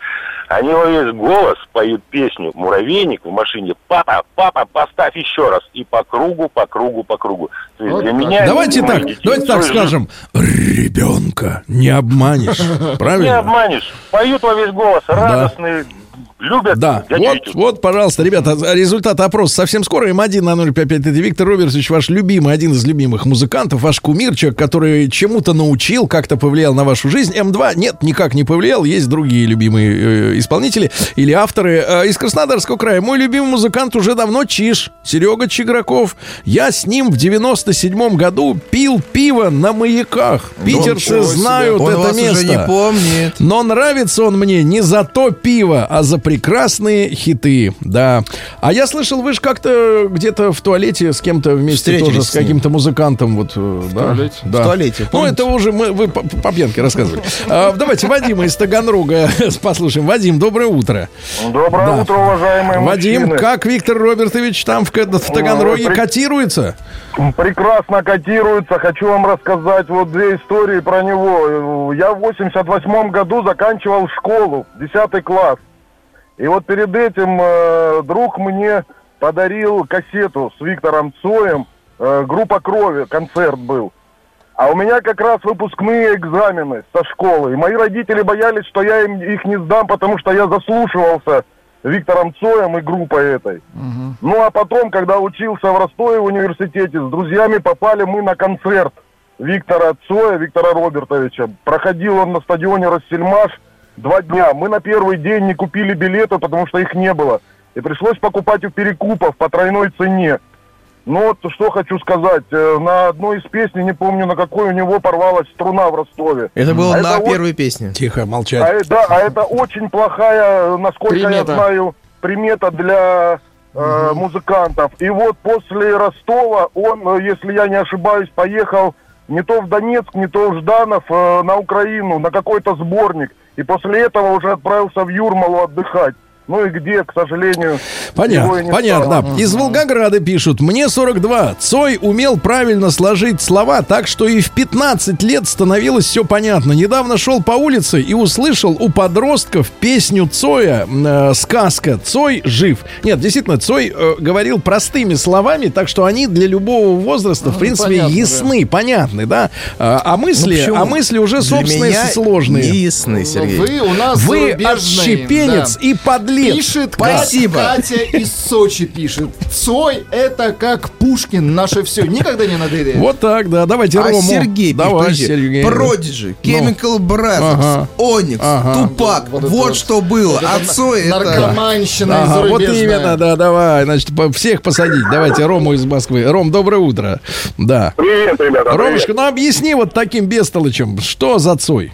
Они во весь голос поют песню «Муравейник» в машине. «Папа, папа, поставь еще раз». И по кругу, по кругу, по кругу. То есть для меня... давайте так, детей давайте так скажем. Ребенка не обманешь. Не Правильно? обманешь. Поют во весь голос, радостные, любят Да, вот, вот, пожалуйста, ребята, результат опроса совсем скоро. М1 на 055. Это Виктор Робертович, ваш любимый, один из любимых музыкантов, ваш кумир, человек, который чему-то научил, как-то повлиял на вашу жизнь. М2, нет, никак не повлиял. Есть другие любимые э, исполнители или авторы. Э, из Краснодарского края мой любимый музыкант уже давно Чиш, Серега Чиграков. Я с ним в 97-м году пил пиво на маяках. Питерцы знают Он это вас место. уже не помнит. Но нравится он мне не за то пиво, а за прекрасные хиты, да. А я слышал, вы же как-то где-то в туалете с кем-то вместе Встретились тоже с с каким-то музыкантом, вот, э, да. туалете? Да. В туалете, Ну, помните? это уже мы, вы по, по пьянке рассказывали. А, Давайте Вадима из Таганрога послушаем. Вадим, доброе утро. Доброе Да. утро, уважаемые Вадим, мужчины. как Виктор Робертович там в, в Таганроге при- котируется? Прекрасно котируется. Хочу вам рассказать вот две истории про него. Я в 88 году заканчивал школу, 10 класс. И вот перед этим э, друг мне подарил кассету с Виктором Цоем. э, группа крови, концерт был. А у меня как раз выпускные экзамены со школы. И мои родители боялись, что я им их не сдам, потому что я заслушивался Виктором Цоем и группой этой. Ну а потом, когда учился в Ростове в университете, с друзьями попали мы на концерт Виктора Цоя, Виктора Робертовича. Проходил он на стадионе Рассельмаш два дня. Мы на первый день не купили билеты, потому что их не было. И пришлось покупать у перекупов по тройной цене. Ну вот что хочу сказать. э, На одной из песней, не помню на какой, у него порвалась струна в Ростове. Это было А на о- первой песне. Тихо, а, молчать. э- да, а это очень плохая, насколько я Примета. знаю, примета для э, музыкантов. И вот после Ростова он, э, если я не ошибаюсь, поехал не то в Донецк, не то в Жданов э, на Украину, на какой-то сборник. И после этого уже отправился в Юрмалу отдыхать. Ну и где, к сожалению, его и Понятно, не понятно. стало. Из Волгограда пишут. Мне 42. Цой умел правильно сложить слова, так что и в 15 лет становилось все понятно. Недавно шел по улице и услышал у подростков песню Цоя э, «Сказка». Цой жив. Нет, действительно, Цой э, говорил простыми словами, так что они для любого возраста, в принципе, понятно, ясны, понятны, да. А, а мысли, Ну, а мысли уже собственные сложные. не ясны, Сергей. Вы у нас Вы отщепенец да. и подлец. Пишет Кат- Спасибо. Катя из Сочи пишет. Цой это как Пушкин, наше все. Никогда не надоедает. Вот так, да. Давайте А Рому. Сергей, Давай, Сергей. Prodigy, Chemical Brothers, Ага. Тупак, Вот что было. А Цой это... Наркоманщина вот именно, да, давай. Значит, всех посадить. Давайте Рому из Москвы. Ром, доброе утро. Да. Привет, ребята. Ромочка, ну объясни вот таким бестолочем, что за Цой?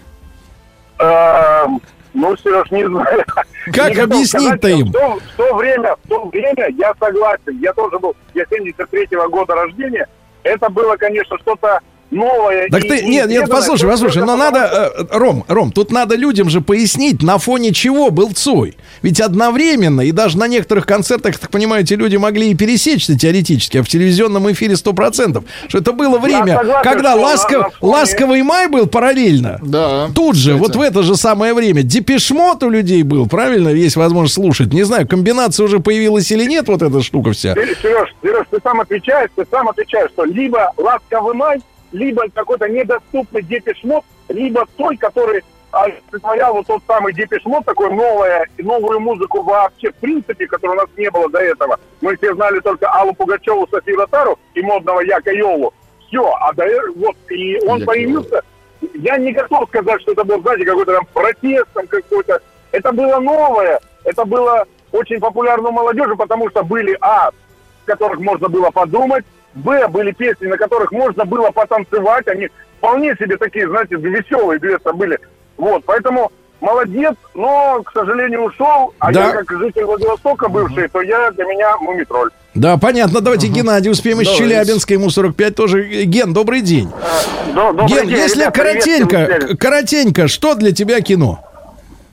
Ну, Сереж, не знаю. Как объяснить-то им? В то, в то время, в то время я согласен. Я тоже был, я 73-го года рождения. Это было, конечно, что-то новое. Так и- ты, и нет, нет, послушай, послушай, но надо, э, Ром, Ром, тут надо людям же пояснить, на фоне чего был Цой. Ведь одновременно, и даже на некоторых концертах, так понимаю, эти люди могли и пересечься теоретически, а в телевизионном эфире 100%, что это было время, согласен, когда что на- ласков- на фоне- ласковый май был параллельно. Да. Тут же, вот в это же самое время, депешмот у людей был, правильно? Есть возможность слушать. Не знаю, комбинация уже появилась или нет, вот эта штука вся. Сереж, Сереж, ты сам отвечаешь, ты сам отвечаешь, что либо ласковый май, либо какой-то недоступный депешмот, либо той, который олицетворял вот тот самый депешмот, такой новая, новую музыку вообще в принципе, которой у нас не было до этого. Мы все знали только Аллу Пугачеву, Софию Ротару и модного Яка Йолу. Все, а до э- вот, и он Яка появился, я не готов сказать, что это был, знаете, какой-то там протест, там какой-то. Это было новое, это было очень популярно у молодежи, потому что были, а, которых можно было подумать, б, были песни, на которых можно было потанцевать, они вполне себе такие, знаете, веселые дуэты были. Вот, поэтому молодец, но, к сожалению, ушел, а Да. я как житель Владивостока бывший, то я для меня мумитроль. Да, понятно. Давайте Геннадий успеем из. Челябинска, ему 45 тоже. Ген, добрый день. добрый Ген, день, если ребят, привет коротенько, теле. коротенько, что для тебя кино?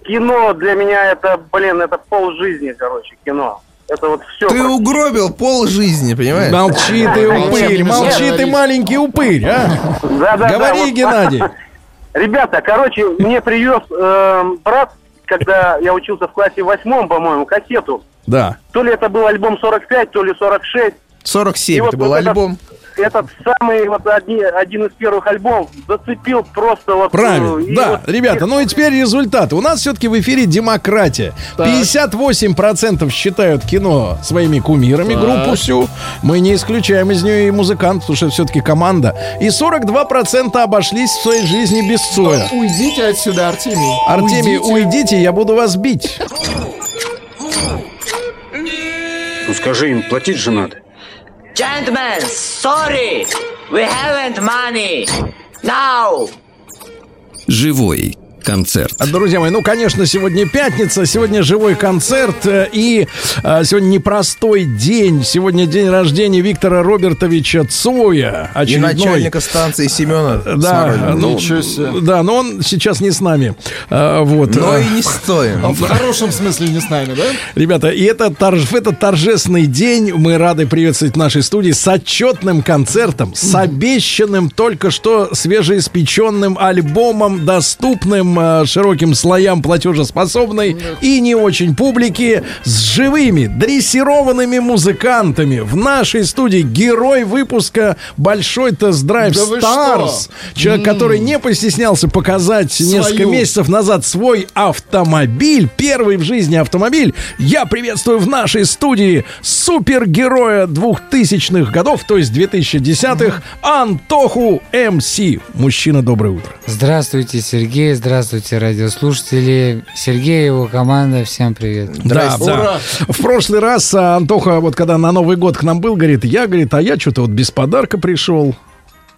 Кино для меня это, блин, это пол жизни, короче, кино. Это вот все. Ты угробил пол жизни, понимаешь? Молчи ты, упырь, молчи ты, маленький упырь, а? Да-да-да, Говори, вот. Геннадий. Ребята, короче, мне привез эм, брат, когда я учился в классе восьмом, по-моему, кассету. Да. То ли это был альбом 45, то ли 46. 47 И вот это был вот этот- альбом. Этот самый, вот одни- один из первых альбомов зацепил просто вот... Правильно, э, и да, вот- ребята, ну и теперь результаты. У нас все-таки в эфире демократия. 58% считают кино своими кумирами, Так. группу всю. Мы не исключаем из нее и музыкантов, потому что все-таки команда. И 42% обошлись в своей жизни без Цоя. Уйдите отсюда, Артемий. Артемий, Уйдите. уйдите, я буду вас бить. Ну скажи им, платить же надо. Gentlemen, sorry, we haven't money. Now. Живой Концерт. А, Друзья мои, ну, конечно, сегодня пятница, сегодня живой концерт, э, и э, сегодня непростой день. Сегодня день рождения Виктора Робертовича Цоя. И очередной. начальника станции Семена. Да, Смородина. ну, да, но он сейчас не с нами. А, вот. Но А, и не стоим. А В хорошем смысле не с нами, да? Ребята, и это торж- в этот торжественный день мы рады приветствовать в нашей студии с отчетным концертом, с обещанным только что свежеиспеченным альбомом, доступным э, широким слоям платежеспособной и не очень публики, с живыми, дрессированными музыкантами. В нашей студии герой выпуска «Большой тест-драйв Да Старс». Человек, который не постестнялся показать несколько Свою. месяцев назад свой автомобиль, первый в жизни автомобиль. Я приветствую в нашей студии супергероя 2000-х годов, то есть 2010-х, Антоху МС. Мужчина, доброе утро. Здравствуйте, Сергей, здравствуйте, радиослушатели. Сергей и его команда, всем привет. Да, да. В прошлый раз а, Антоха, вот когда на Новый год к нам был, говорит, я, говорит, а я что-то вот без подарка пришел.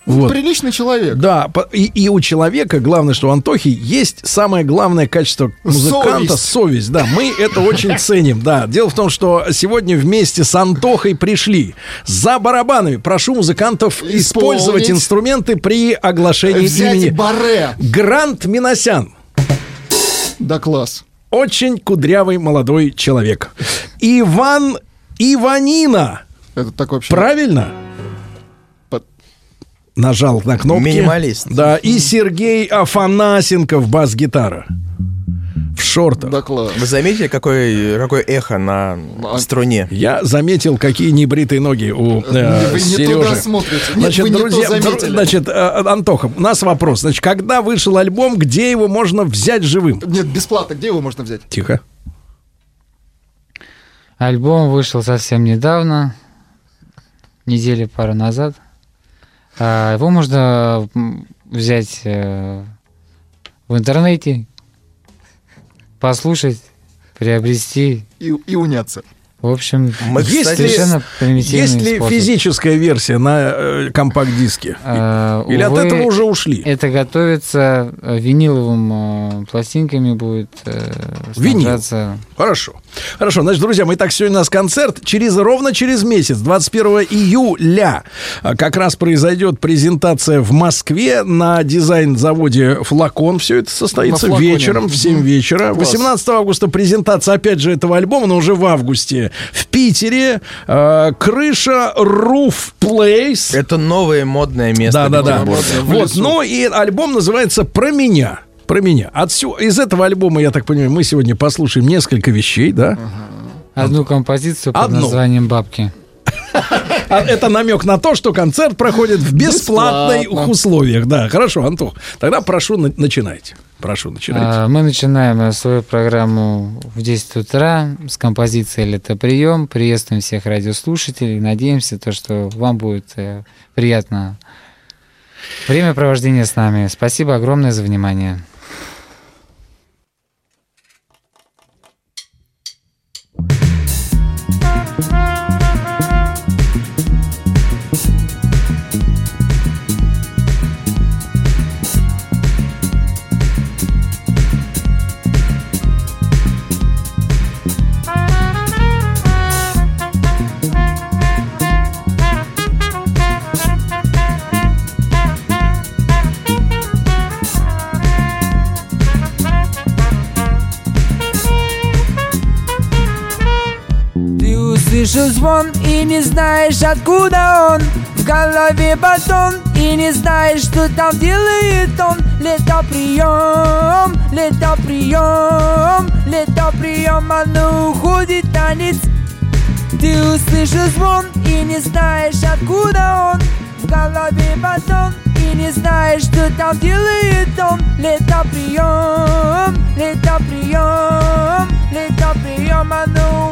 Вот. Приличный человек. Да, и, и у человека, главное, что у Антохи есть самое главное качество музыканта Совесть. совесть. Да, мы это очень ценим. Да, дело в том, что сегодня вместе с Антохой пришли за барабанами. Прошу музыкантов использовать инструменты при оглашении Взять имени баре. Грант Миносян. Да класс. Очень кудрявый молодой человек. Иван Иванина. Это так вообще. Правильно? Нажал на кнопки. Минималист. Да, и Сергей Афанасенков, бас-гитара. В шортах. Да класс. Вы заметили, какое, какое эхо на струне? Я заметил, какие небритые ноги у э, Вы не Сережи. туда смотрите. Нет, Значит, вы не то друзья, значит, э, Антоха, у нас вопрос. Значит, когда вышел альбом, где его можно взять живым? Нет, бесплатно. Где его можно взять? Тихо. Альбом вышел совсем недавно, недели пару назад. А, его можно взять э, в интернете, послушать, приобрести. И, и уняться. В общем, Есть ли, совершенно примитивный есть ли способ. физическая версия на э, компакт-диске? Э, Или от увы, этого уже ушли? Это готовится э, виниловым э, пластинками будет э, Винил. Хорошо. Хорошо, значит, друзья, мы так сегодня у нас концерт. Через ровно через месяц, 21 июля, а, как раз произойдет презентация в Москве на дизайн-заводе «Флакон». Все это состоится вечером в 7 вечера. Класс. 18 августа презентация, опять же, этого альбома, но уже в августе в Питере. Э, крыша Roof Place. Это новое модное место. Да, да, да. Петербурга. Вот, ну и альбом называется «Про меня». Про меня. Отсю... Из этого альбома, я так понимаю, мы сегодня послушаем несколько вещей, да? Одну композицию под Одну. названием «Бабки». А это намек на то, что концерт проходит в бесплатных условиях. Да, хорошо, Антох. Тогда прошу, на- начинайте. Прошу, начинайте. А, Мы начинаем э, свою программу в 10 утра с композицией «Летоприем». Приветствуем всех радиослушателей. Надеемся, то, что вам будет э, приятно время провождения с нами. Спасибо огромное за внимание. Услышал звон и не знаешь, откуда он. В голове батон и не знаешь, что там делает он. Летоприем, летоприем, летоприем, а ну уходит танец. Ты услышал звон и не знаешь, откуда он. В голове батон и не знаешь, что там делает он. Летоприем, летоприем, летоприем, а ну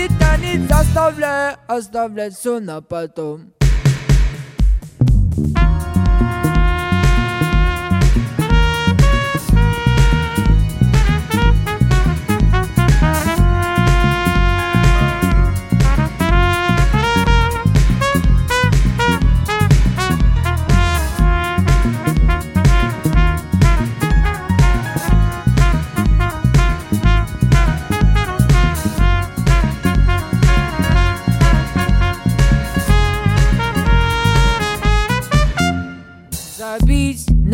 уходит танец Оставляя, оставлять все на потом. Забить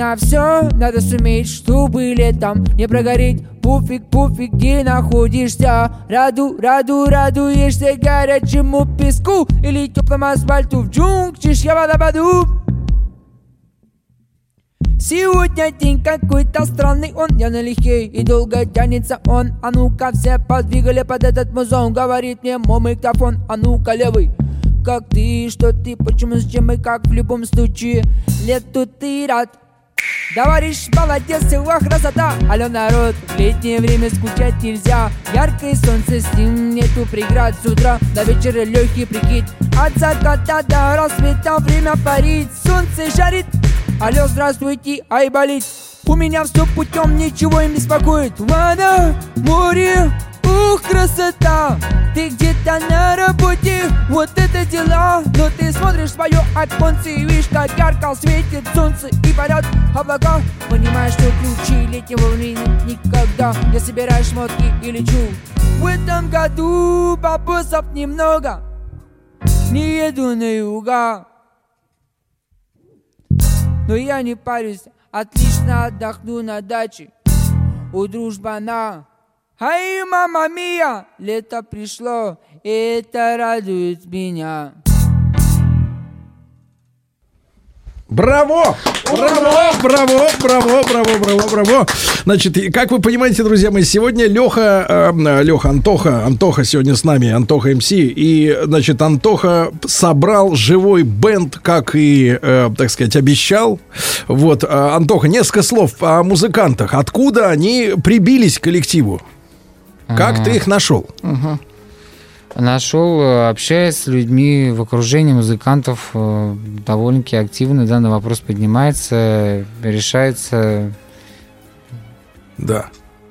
на все надо суметь, чтобы летом не прогореть. Пуфик, пуфик, где находишься. Раду, раду, радуешься горячему песку Или теплому асфальту. В джунглях я водопаду Сегодня день какой-то странный, он явно лихий и долго тянется. Он А ну-ка все подвигали под этот музон Говорит мне мой микрофон, а ну-ка левый Как ты, что ты, почему, зачем и как в любом случае? Лету ты рад Товарищ, молодец, ох, красота! Алло, народ, в летнее время скучать нельзя. Яркое солнце, с ним нету преград С утра. До вечера легкий прикид. От заката до рассвета время парит. Солнце жарит. Алло, здравствуйте, ай болит. У меня все путем, ничего им не беспокоит. Вода, море, ух, красота! Ты где-то на работе, вот это дела! Но ты смотришь в свое оконце и видишь, как ярко светит солнце И парят облака. Понимаешь, что ключи летнего времени никогда. Я собираю шмотки и лечу. В этом году бабосов немного. Не еду на юга. Но я не парюсь, отлично отдохну на даче. У дружбана Ай, мама мия, лето пришло, и это радует меня Браво! Браво! Браво! Браво! Браво! Браво! Браво! Значит, как вы понимаете, друзья мои, сегодня Леха, э, Леха Антоха, Антоха сегодня с нами, Антоха МС, и, значит, Антоха собрал живой бенд, как и, э, так сказать, обещал. Вот, э, Антоха, несколько слов о музыкантах. Откуда они прибились к коллективу? Как ты их нашел? Нашел, э, общаясь с людьми в окружении музыкантов, э, довольно-таки активно данный вопрос поднимается, решается. Да.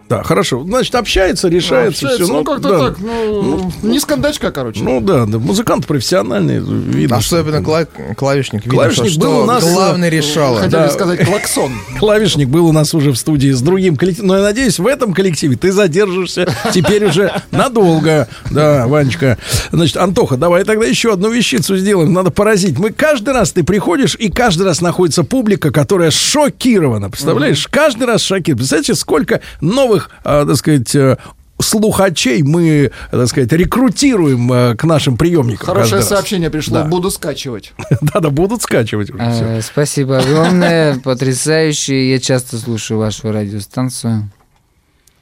Да, хорошо. Значит, общается, решается Общается, все. ну, как-то так, ну, не с кондачка, короче. Ну да, да, музыкант профессиональный, видно. Особенно кла- клавишник. Видно, Клавишник что, был у нас... главный решала. Хотели да. сказать клаксон. Клавишник был у нас уже в студии с другим коллективом. Но я надеюсь, в этом коллективе ты задержишься теперь уже надолго. Да, Ванечка. Значит, Антоха, давай тогда еще одну вещицу сделаем. Надо поразить. Мы каждый раз ты приходишь, и каждый раз находится публика, которая шокирована. Представляешь? Каждый раз шокирована. Представляете, сколько новых, а, так сказать, э, слухачей мы, так сказать, рекрутируем э, к нашим приемникам. Хорошее сообщение пришло, Да. буду скачивать. Да-да, будут скачивать уже. Э, Спасибо огромное, потрясающе. Я часто слушаю вашу радиостанцию.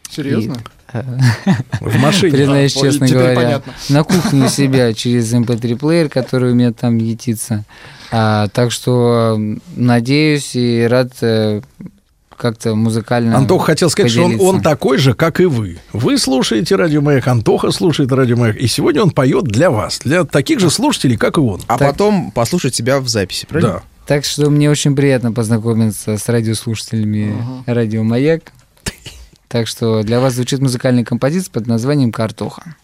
Серьезно? Э, В машине. Признаюсь, А, честно говоря, на кухне себя через mp3-плеер, который у меня там ютится. А, так что надеюсь и рад э, как-то музыкально Антоха хотел сказать, что он, поделиться. он такой же, как и вы. Вы слушаете радио Маяк, Антоха слушает радио Маяк, и сегодня он поет для вас, для таких же слушателей, как и он. А потом послушать себя в записи, правильно? Да. Так что мне очень приятно познакомиться с радиослушателями радио Маяк. Так что для вас звучит музыкальная композиция под названием. Картоха.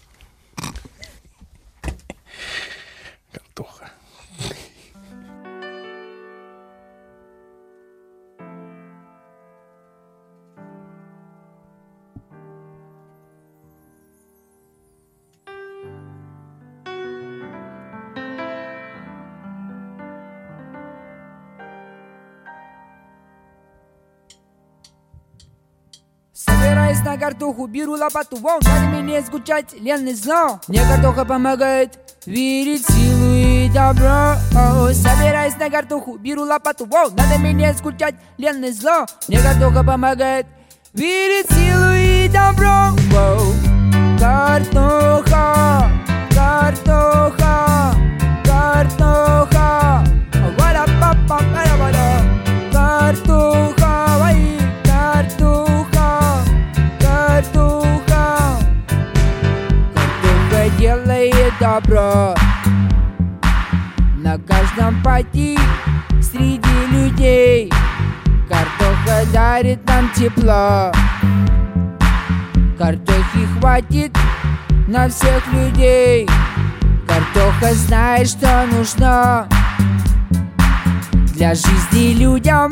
Собираюсь на картоху, беру лопату, вон, надо мне скучать, ленный зло. Мне картоха помогает верить силу и добро. Собираюсь на картоху, беру лопату, вон, надо мне скучать, ленный зло. Мне картоха помогает верить силу и добро. Воу. Картоха, картоха, картоха. Добро На каждом пути среди людей. Картоха дарит нам тепло. Картохи хватит на всех людей. Картоха знает, что нужно. Для жизни людям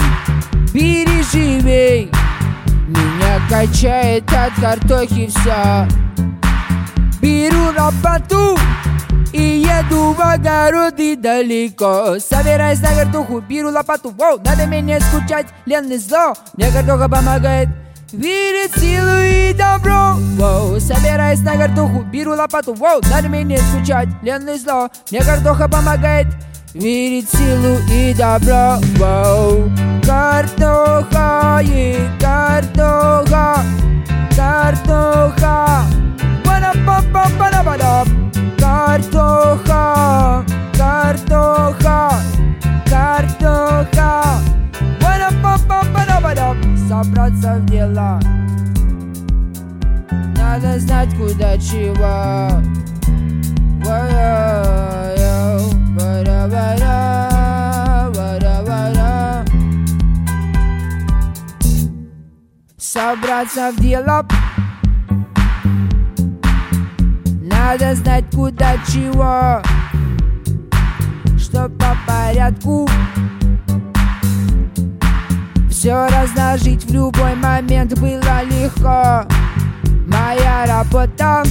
бери живей Меня качает от картохи все Беру лопату и еду в огороды далеко. Собираюсь на картоху, беру лопату. Воу, надо мне скучать, ленный зло. Мне картоха помогает верить в силу и добро. Воу, собираюсь на картоху, беру лопату. Воу, надо мне скучать, ленный зло. Мне картоха помогает верить в силу и добро. Воу, картоха и картоха Картоха. Картоха, картоха, картоха. Собраться в дела Надо знать куда чего. Собраться в дело Надо знать куда чего. Чтоб по порядку. Все разложить в любой момент было легко. Моя работа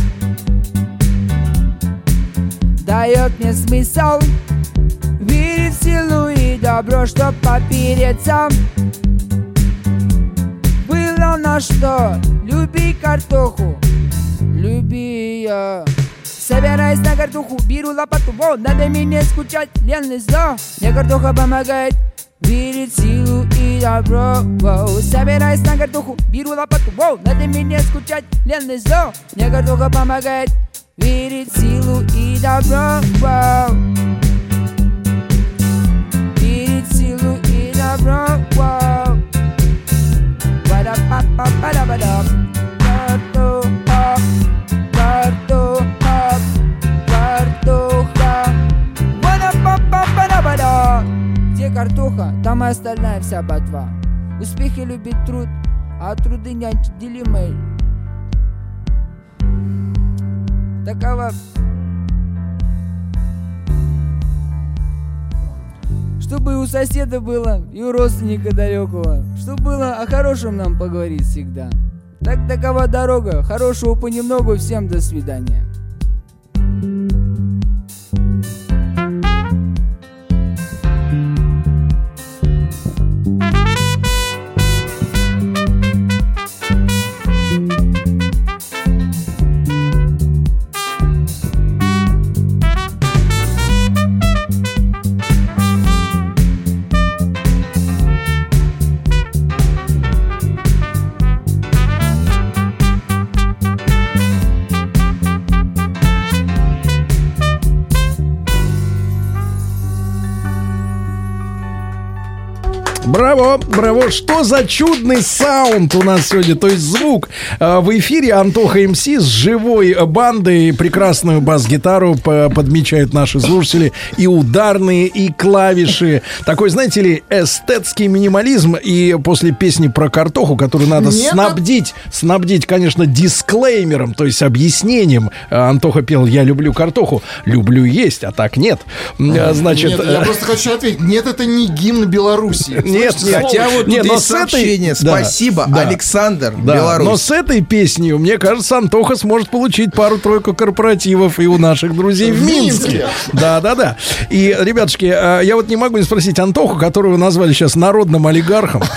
Дает мне смысл Верить в силу и добро Чтоб попереться. Было на что. Люби картоху Люби ее Собираюсь на картоху, беру лопату, вот, надо мне скучать, ленный зло. Мне картоха помогает верить в силу и добро. Воу. Собираюсь на картоху, беру лопату, вот, надо мне скучать, ленный зло. Мне картоха помогает верить в силу и добро. Воу. Верить в силу и добро. Воу. Ба-да-па-па-ба-да-ба-да. Картоха, картоха, там и остальная вся ботва. Успехи любит труд, а труды неотделимы. Такова Чтобы у соседа было и у родственника далекого. Чтобы было о хорошем нам поговорить всегда. Так такова дорога. Хорошего понемногу. Всем до свидания. Браво, браво. Что за чудный саунд у нас сегодня, то есть звук. А, В эфире Антоха МС с живой бандой. Прекрасную бас-гитару по- подмечают наши слушатели. И ударные, и клавиши. Такой, знаете ли, эстетский минимализм. И после песни про картоху, которую надо Нет, снабдить, снабдить, конечно, дисклеймером, то есть объяснением. А, Антоха пел «Я люблю картоху». Люблю есть, а так нет. А, Значит, Нет, я э, просто хочу ответить. Нет, это не гимн Беларуси. Нет, нет. Хотя вот Не, тут но с этой- сообщение. да, Спасибо, да. Александр, Да, Беларусь. но с этой песней, мне кажется, Антоха сможет получить пару-тройку корпоративов и у наших друзей в Минске. Да, да, да. И, ребятушки, а, я вот не могу не спросить Антоху, которого назвали сейчас народным олигархом.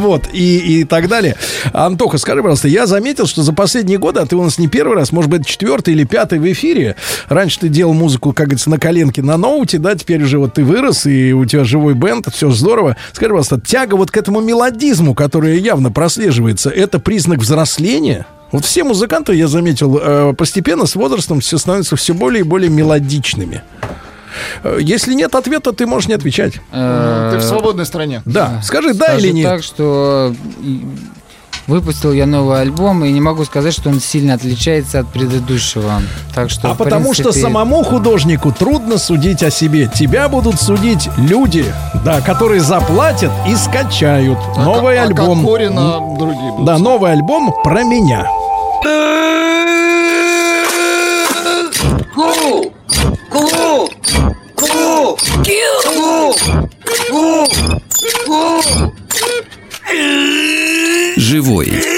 Вот, и, и так далее. Антоха, скажи, пожалуйста, я заметил, что за последние годы, а ты у нас не первый раз, может быть, четвертый или пятый в эфире. Раньше ты делал музыку, как говорится, на коленке, на ноуте, да, теперь уже вот ты вырос, и у тебя живой бенд, все здорово. Скажи, пожалуйста, тяга вот к этому мелодизму, которая явно прослеживается, это признак взросления? Вот все музыканты, я заметил, э, постепенно с возрастом все становятся все более и более мелодичными. Э, Если нет ответа, ты можешь не отвечать. Э, Ты в свободной стране. Да, скажи да Скажу или нет. так, что выпустил я новый альбом, и не могу сказать, что он сильно отличается от предыдущего. Так что, А потому что принципе, самому художнику трудно судить о себе. Тебя будут судить люди, да, которые заплатят и скачают новый а альбом. Кокорина другие будут. Да, новый альбом про меня. Ку! Ку! Ку! Ку! Ку! Ку! Живой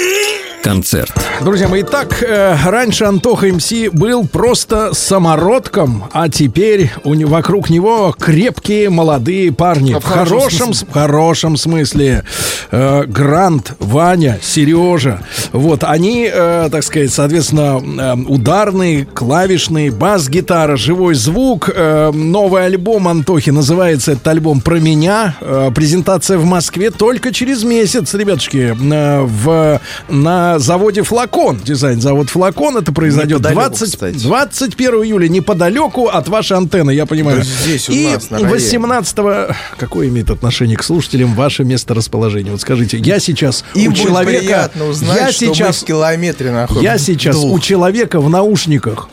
концерт. Друзья мои, итак, э, раньше Антоха МС был просто самородком, а теперь у него, вокруг него крепкие молодые парни. А в хорошем, с- в хорошем смысле. Э, Грант, Ваня, Сережа. Вот, они, э, так сказать, соответственно, э, ударные, клавишные, бас-гитара, живой звук. Э, новый альбом Антохи называется этот альбом «Про меня». Э, презентация в Москве только через месяц, ребятушки, э, в, на заводе «Флакон». Дизайн-завод «Флакон». Это произойдет Неподалеку, 20, кстати. 21 июля, неподалеку от вашей антенны, я понимаю. Здесь у И нас, на районе. 18 Какое имеет отношение к слушателям ваше место расположения? Вот скажите, я сейчас Им у человека... приятно узнать, я что мы сейчас в километре находимся. я сейчас Двух. у человека в наушниках.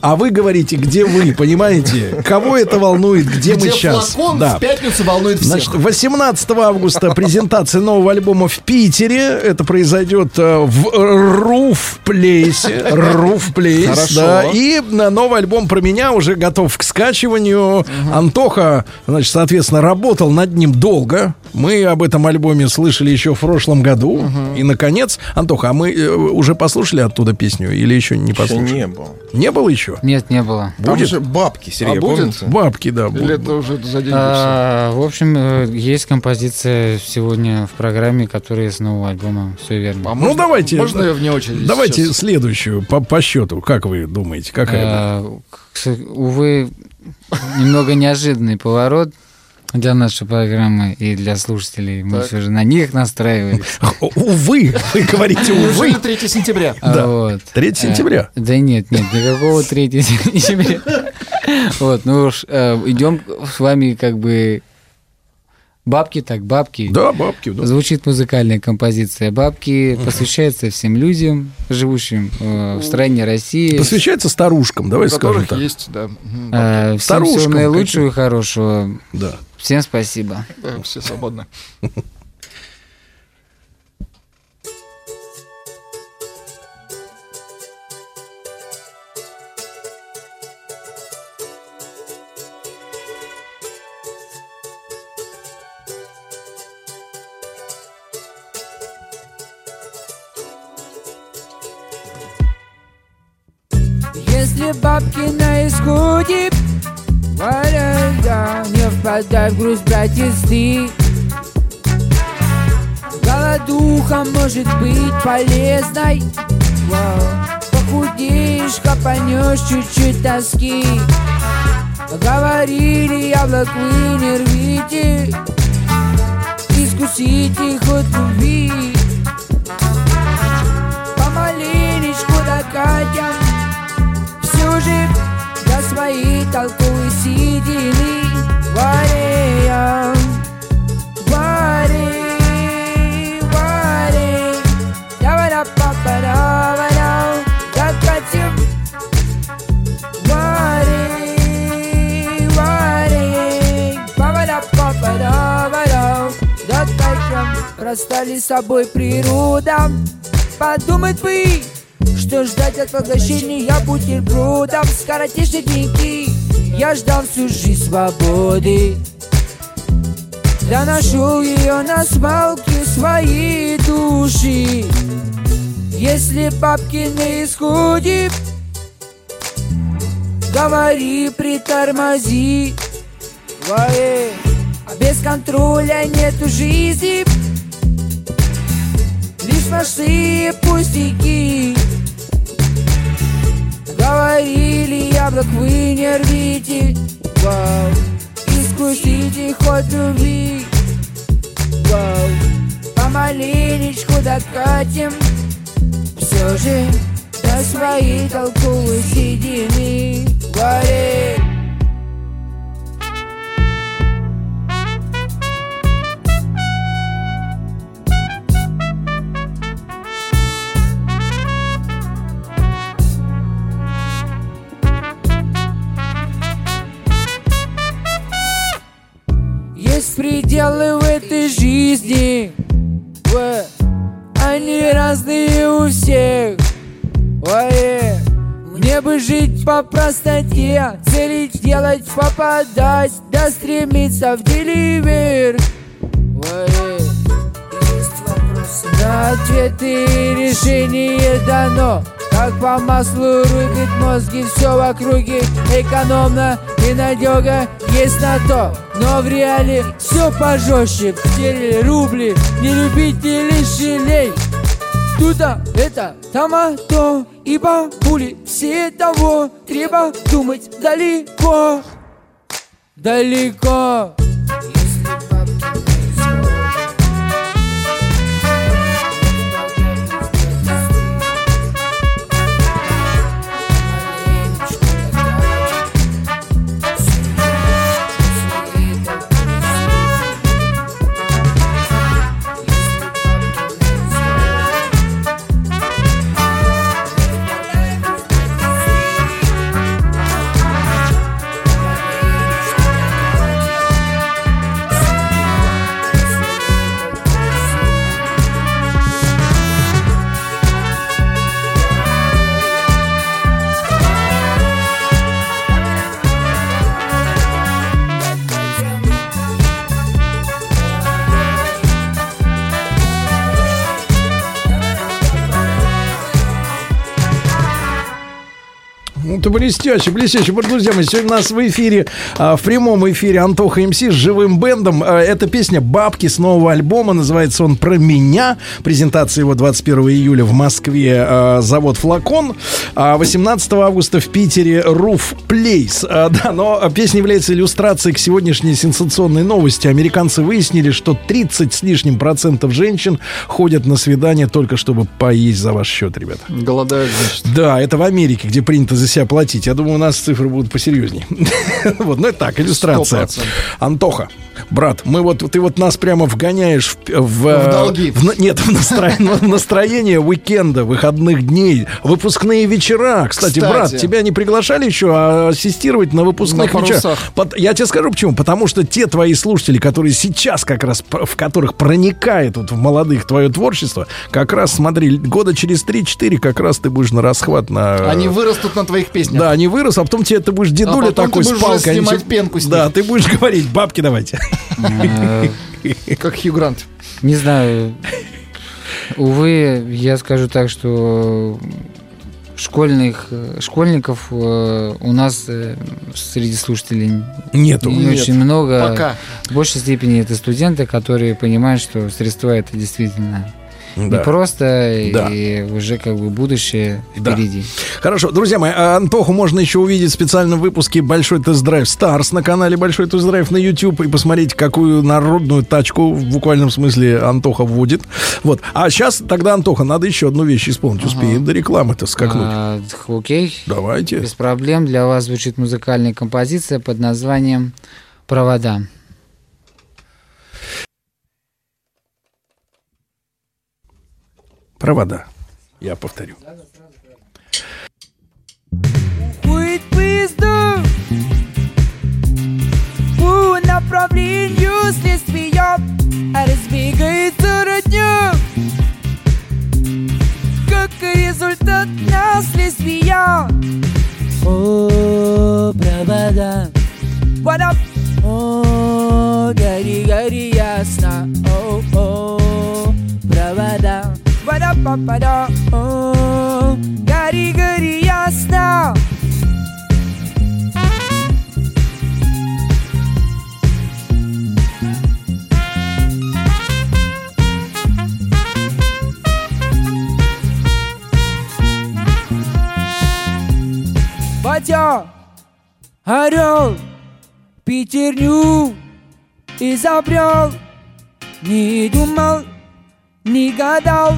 А вы говорите, где вы, понимаете? Кого это волнует, где, мы Где сейчас? флакон в пятницу волнует всех. Значит, 18 августа презентация нового альбома в Питере. Это произойдет э, в Руф Плейсе. Руф Плейс, Хорошо. да. И на новый альбом про меня уже готов к скачиванию. Антоха, значит, соответственно, работал над ним долго. Мы об этом альбоме слышали еще в прошлом году. И, наконец, Антоха, а мы э, уже послушали оттуда песню или еще не Еще послушали? не было. Не было еще? Нет, не было. Там Будет? же бабки, Сергей, А будет? Бабки, да. Или будут. это уже за деньги? А, в общем, э, есть композиция сегодня в программе, которая с нового альбома. Все верно. А Ну, можно- давайте. Можно я вне очереди Давайте сейчас? следующую по, по счету. Как вы думаете, какая? А, увы, немного неожиданный поворот для нашей программы и для слушателей. Мы Так. все же на них настраивались. Увы, вы говорите увы. Неужели 3 сентября? Да. Вот. 3 сентября. Э, Да нет, нет, никакого 3 сентября. Вот, ну уж э, идем с вами как бы бабки так, бабки. Да, бабки. да. Звучит музыкальная композиция «Бабки», посвящается всем людям, живущим э, в стране России. Посвящается старушкам, давай скажем так. есть, да. Э, Всем Старушкам всего наилучшего и хорошего. Да. Всем спасибо. да, Все свободны. Не впадай в грусть, братец, ты Голодуха может быть полезной. Похудеешь, копанешь чуть-чуть тоски Говорили, яблок вы не рвите Искусите хоть любви. Помаленечку докатим Все же до своей толковой седины Варя, варя, варя. Давай да папа да докатим Варя, варя, папа да папа да докатим Расстали с собой природа Подумать бы, что ждать от поглощения бутербродом Скоротечные деньги Я ждал всю жизнь свободы. Да нашел ее на смалке своей души. Если бабки на исходе Говори, притормози. А без контроля нету жизни Сплошные пустяки. Говорили, яблок вы не рвите. Вау, искусите хоть любви Вау, помаленечку докатим. Все же до своей толковой седины Варит пределы в этой жизни. Вэ, Они разные у всех. Ой, мне бы жить по простоте Цели делать, попадать Да стремиться в деле вверх Ой, на ответы и решение дано. Как по маслу рубит мозги Все в округе экономно и надега есть на то Но в реале все пожестче В рубли Не любите лишь жалей Туда это, там а то И бабули все того Треба думать далеко. Далеко блестяще, блестяще. Вот, друзья мои, сегодня у нас в эфире, а, в прямом эфире Антоха МС с живым бендом. А, Эта песня «Бабки» с нового альбома. Называется он «Про меня». Презентация его 21 июля в Москве. а, Завод «Флакон». А 18 августа в Питере «Руф Плейс». Да, но песня является иллюстрацией к сегодняшней сенсационной новости. Американцы выяснили, что 30 с лишним процентов женщин ходят на свидание только чтобы поесть за ваш счет, ребята. Голодают, значит. Да, это в Америке, где принято за себя платить. Я думаю, у нас цифры будут посерьезнее. Вот, ну это так, иллюстрация. 100%. Антоха, брат, мы вот, ты вот нас прямо вгоняешь в... В, В долги. в нет, в, настро- в настроение уикенда, выходных дней, выпускные вечера. Кстати, Кстати. брат, тебя не приглашали еще а, ассистировать на выпускных На вечерах? Я тебе скажу почему. Потому что те твои слушатели, которые сейчас как раз, в которых проникает вот в молодых твое творчество, как раз, смотри, года через 3-4 как раз ты будешь на расхват на... Они вырастут на твоих песнях. Да, они вырос, а потом тебе ты будешь дедуля А такой ты с будешь палкой. они снимать пенку с них. Да, ты будешь говорить, бабки давайте. Э, Как Хью Грант. Не знаю. Увы, я скажу так, что школьных школьников э, у нас э, среди слушателей Нету. не Нет. очень много. Пока. В большей степени это студенты, которые понимают, что средства это действительно Да. непросто Да. и уже как бы будущее Да. впереди. Хорошо, друзья мои, Антоху можно еще увидеть в специальном выпуске «Большой тест-драйв Старс» на канале «Большой тест-драйв» на YouTube и посмотреть, какую народную тачку в буквальном смысле Антоха вводит. Вот. А сейчас тогда, Антоха, надо еще одну вещь исполнить. Успеем до рекламы-то скакнуть. А, окей. Давайте. Без проблем. Для вас звучит музыкальная композиция под названием «Провода». Провода. Я повторю. Будет поезда По направлению следствия Разбегается родня. Как результат наследствия О, провода. Вода О, гори, гори ясно. О, о, провода Вода, папада гори, гори ясно. Батя, орел, пятерню изобрел, не думал, не гадал,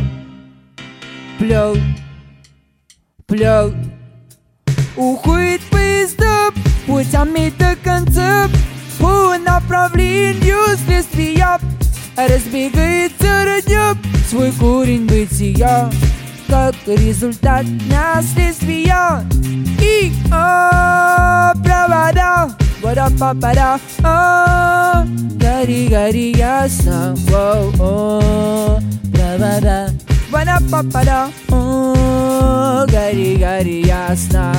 плел, плел. Уходит поезда путями до конца, по направлению следствия. Разбегается родня, свой корень бытия, как результат наследствия. И о, провода, вода папада, о, гори, гори ясно, воу, о, провода, вода папада, о, гори, гори ясно.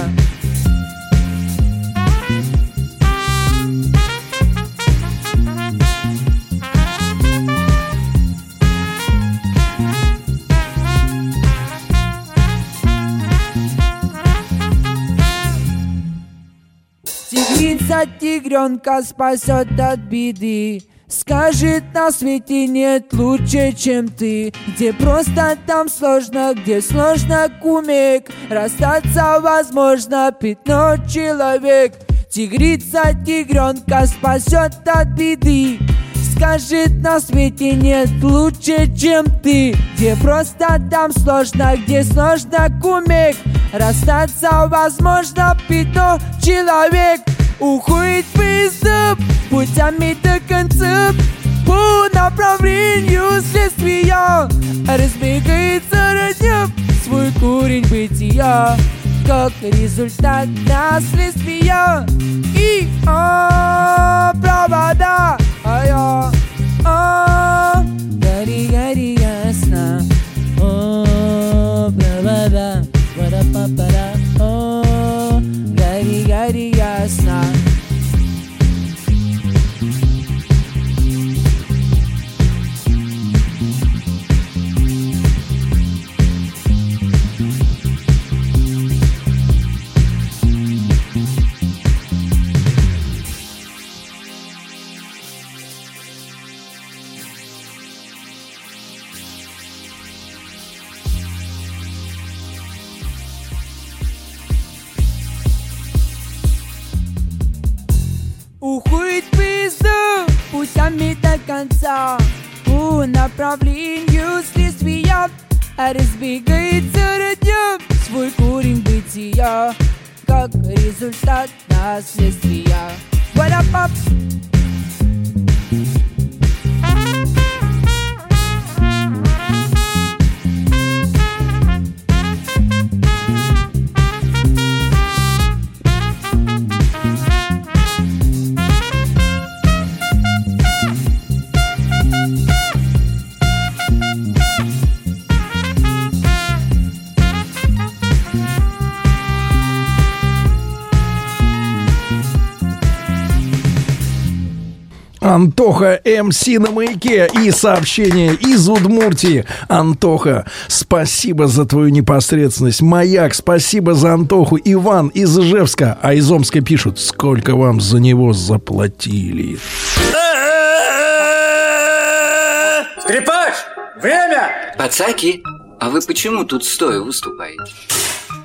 Тигрица тигренка спасет от беды Скажет, на свете нет лучше, чем ты. Где просто там сложно, где сложно кумек Расстаться возможно, пятно человек. Тигрица тигренка спасет от беды. Скажет, на свете нет лучше, чем ты. Где просто там сложно, где сложно кумек Расстаться возможно, пятно человек Уходит поезда путями до конца. По направлению следствия Разбегается родня. Свой корень бытия Как результат наследствия. И о, провода а о, гори, гори ясно. О, провода Пара-па-пара О, гори, гори last night. Ясно Уходит поезда путями до конца. По направлению следствия Разбегается родня. Свой корень бытия Как результат наследствия What-up-up Антоха МС на маяке и сообщение из Удмуртии. Антоха, спасибо за твою непосредственность. Маяк, спасибо за Антоху. Иван из Ижевска, а из Омска пишут, сколько вам за него заплатили. Скрипач, время! Пацаки, а вы почему тут стоя выступаете?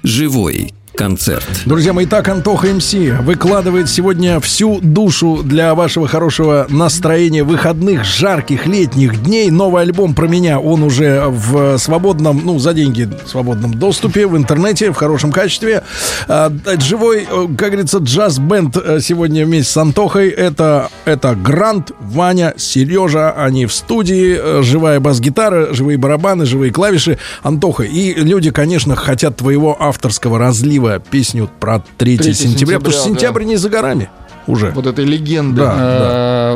Живой концерт. Друзья мои, так Антоха МС выкладывает сегодня всю душу для вашего хорошего настроения выходных, жарких летних дней. Новый альбом про меня, он уже в свободном, ну, за деньги, свободном доступе в интернете, в хорошем качестве. А, Живой, э, как говорится, джаз-бенд э, сегодня вместе с Антохой. Это, это Грант, Ваня, Сережа, они в студии. Э, Живая бас-гитара, живые барабаны, живые клавиши. Антоха, и люди, конечно, хотят твоего авторского разлива песню про 3, 3 сентября, потому что сентября, сентябрь не за горами уже. Вот этой легенды. Да,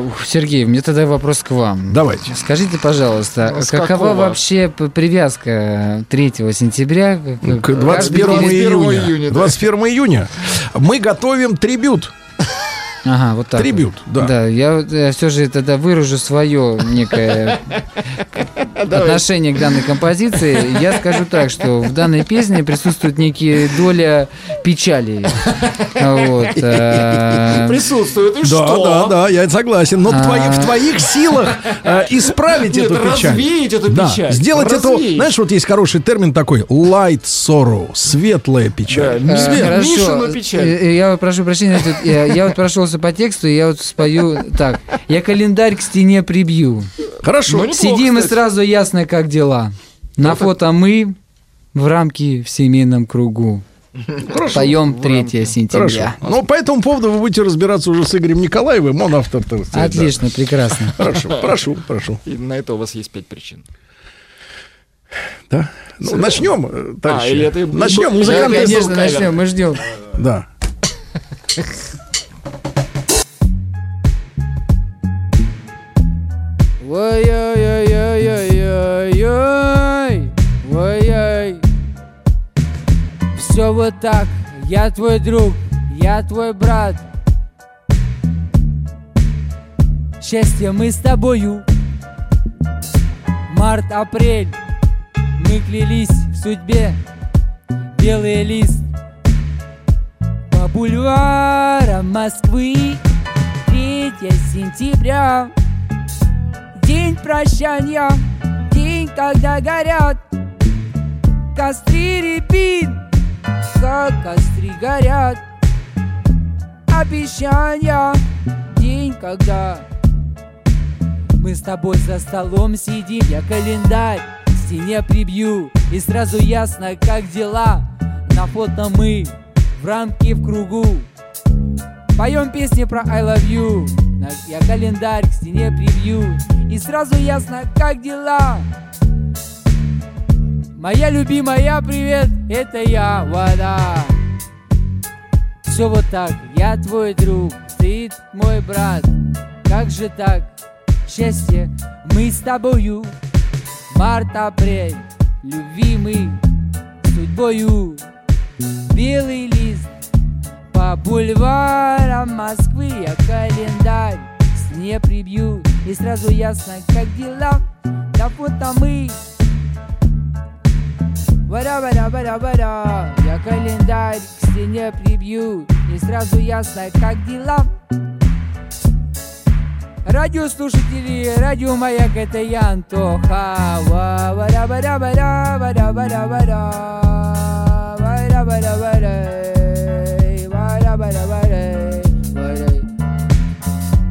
Э, ух, Сергей, мне тогда вопрос к вам. Давайте. Скажите, пожалуйста, Ну, с какова какого? вообще привязка 3 сентября к, К 21 каждый перед- июня. июня, да. 21 июня. Мы готовим трибют. Ага, вот так. Трибют, вот. да. я, все же тогда выражу свое некое отношение к данной композиции. Я скажу так, что в данной песне присутствует некие доля печали. Вот. э, Присутствует, и Да, что? да, да, я согласен. Но А. твои- в твоих силах э, исправить Нет, эту печаль. развеять эту Да, печаль. Сделать это, знаешь, вот есть хороший термин такой light sorrow, светлая печаль. Да, Свет- Хорошо. Мишину печаль. Э, э, Я прошу прощения, я, я вот прошелся по тексту, и я вот спою так. Я календарь к стене прибью. Хорошо. Ну, неплохо, Сидим и кстати. сразу ясно, как дела. На фото мы в рамке в семейном кругу. Хорошо. Поем 3 Хорошо. сентября. Но по этому поводу вы будете разбираться уже с Игорем Николаевым, он автор. так сказать, да. Отлично, прекрасно. Хорошо, прошу, прошу. И на это у вас есть пять причин. Да? Ну, начнем, э, товарищи. или это- Начнем, Да, музыканты. конечно, Конечно, начнем, мы ждем. Да. Ой-ой-ой-ой-ой-ой, ой-ой. Все вот так, я твой друг, я твой брат. Счастье мы с тобою. Март, апрель, мы клялись в судьбе. Белый лист по бульварам Москвы. 3 сентября. День прощания, день, когда горят Костры рябин, как костры горят Обещания, день, когда Мы с тобой за столом сидим, я календарь к стене прибью И сразу ясно, как дела. На фото мы в рамке в кругу. Поем песни про I love you Я календарь к стене прибью И сразу ясно, как дела. Моя любимая, привет, это я, вода. Все вот так, я твой друг, ты мой брат. Как же так, счастье, мы с тобою. Март, апрель, любви мы судьбою. Белый лист по бульварам Москвы я календарь с не прибью. И сразу ясно, как дела. Да вот там мы. Вара вара вара вара Я календарь к стене прибью. И сразу ясно, как дела. Радиослушатели, радио Маяк, это я, Антоха. Ва- вара вара вара вара вара вара вара вара вара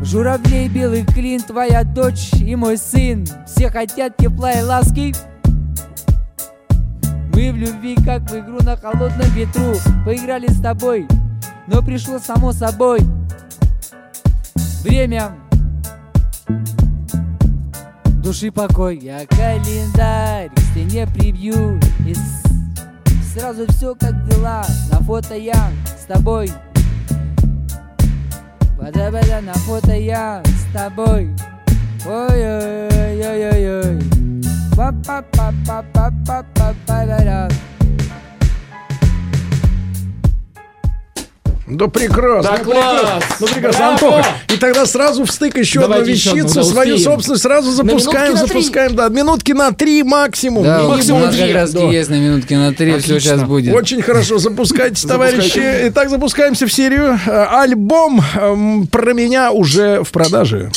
Журавлей белый клин, твоя дочь и мой сын. Все хотят тепла и ласки. Мы в любви, как в игру на холодном ветру. Поиграли с тобой, но пришло само собой. Время. Души покой, я календарь к стене прибью. И сразу все как дела. На фото я с тобой Бада-бада, на фото я с тобой. Ой-ой-ой-ой-ой. Па Да прекрасно. Да класс! прекрасно. Ну прекрасно, Браво! Антоха. И тогда сразу в стык еще одну Давайте еще одну, вещицу, да, свою успеем. собственную, сразу На запускаем, запускаем, да, минутки на три максимум. Да, у Максимум нас как раз Да. есть на минутки на три, все сейчас будет. Очень хорошо, запускайте, товарищи. Итак, запускаемся в серию. Э, Альбом эм, про меня уже в продаже.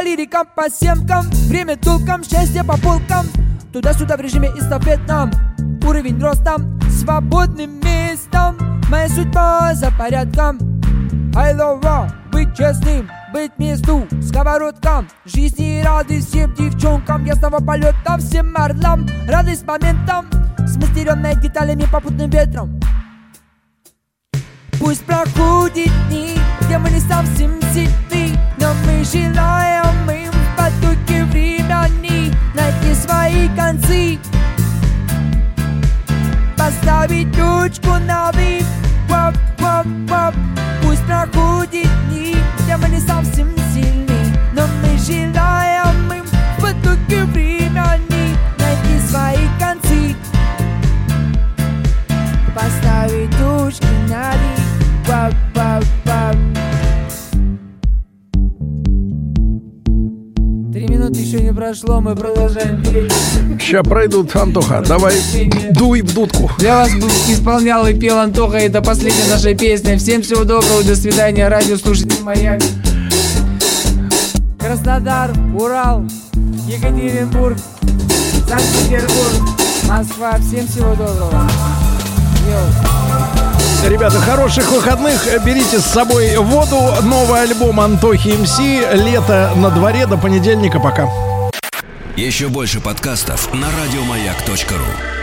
Welcome Прошла лирика по семкам, время толком, счастье по полкам Туда-сюда в режиме эстафетном, уровень ростом, свободным местом. Моя судьба за порядком. I love raw, быть честным, быть месту, сковородкам Жизни радость всем девчонкам. Ясного полета всем орлам. Радость моментом, смастеренная деталями попутным ветром. Пусть проходит дни, где мы не совсем сильны Но мы желаем им в потоке времени Найти свои концы Поставить точку на «и». Воп, воп, воп. Пусть проходит дни, где мы не совсем сильны Но мы желаем им в потоке времени Найти свои концы Поставить точки на «и». Воп, воп, воп. Три минуты еще не прошло, мы продолжаем петь. Сейчас пройдут, Антоха, давай дуй в дудку. Для вас исполнял и пел Антоха. Это последняя наша песня. Всем всего доброго, до свидания. Радиослушатели Майами. Краснодар, Урал, Екатеринбург, Санкт-Петербург, Москва. Всем всего доброго. Йоу. Ребята, хороших выходных. Берите с собой воду. Новый альбом Антохи МС. Лето на дворе. До понедельника. Пока. Еще больше подкастов на радиомаяк.ру.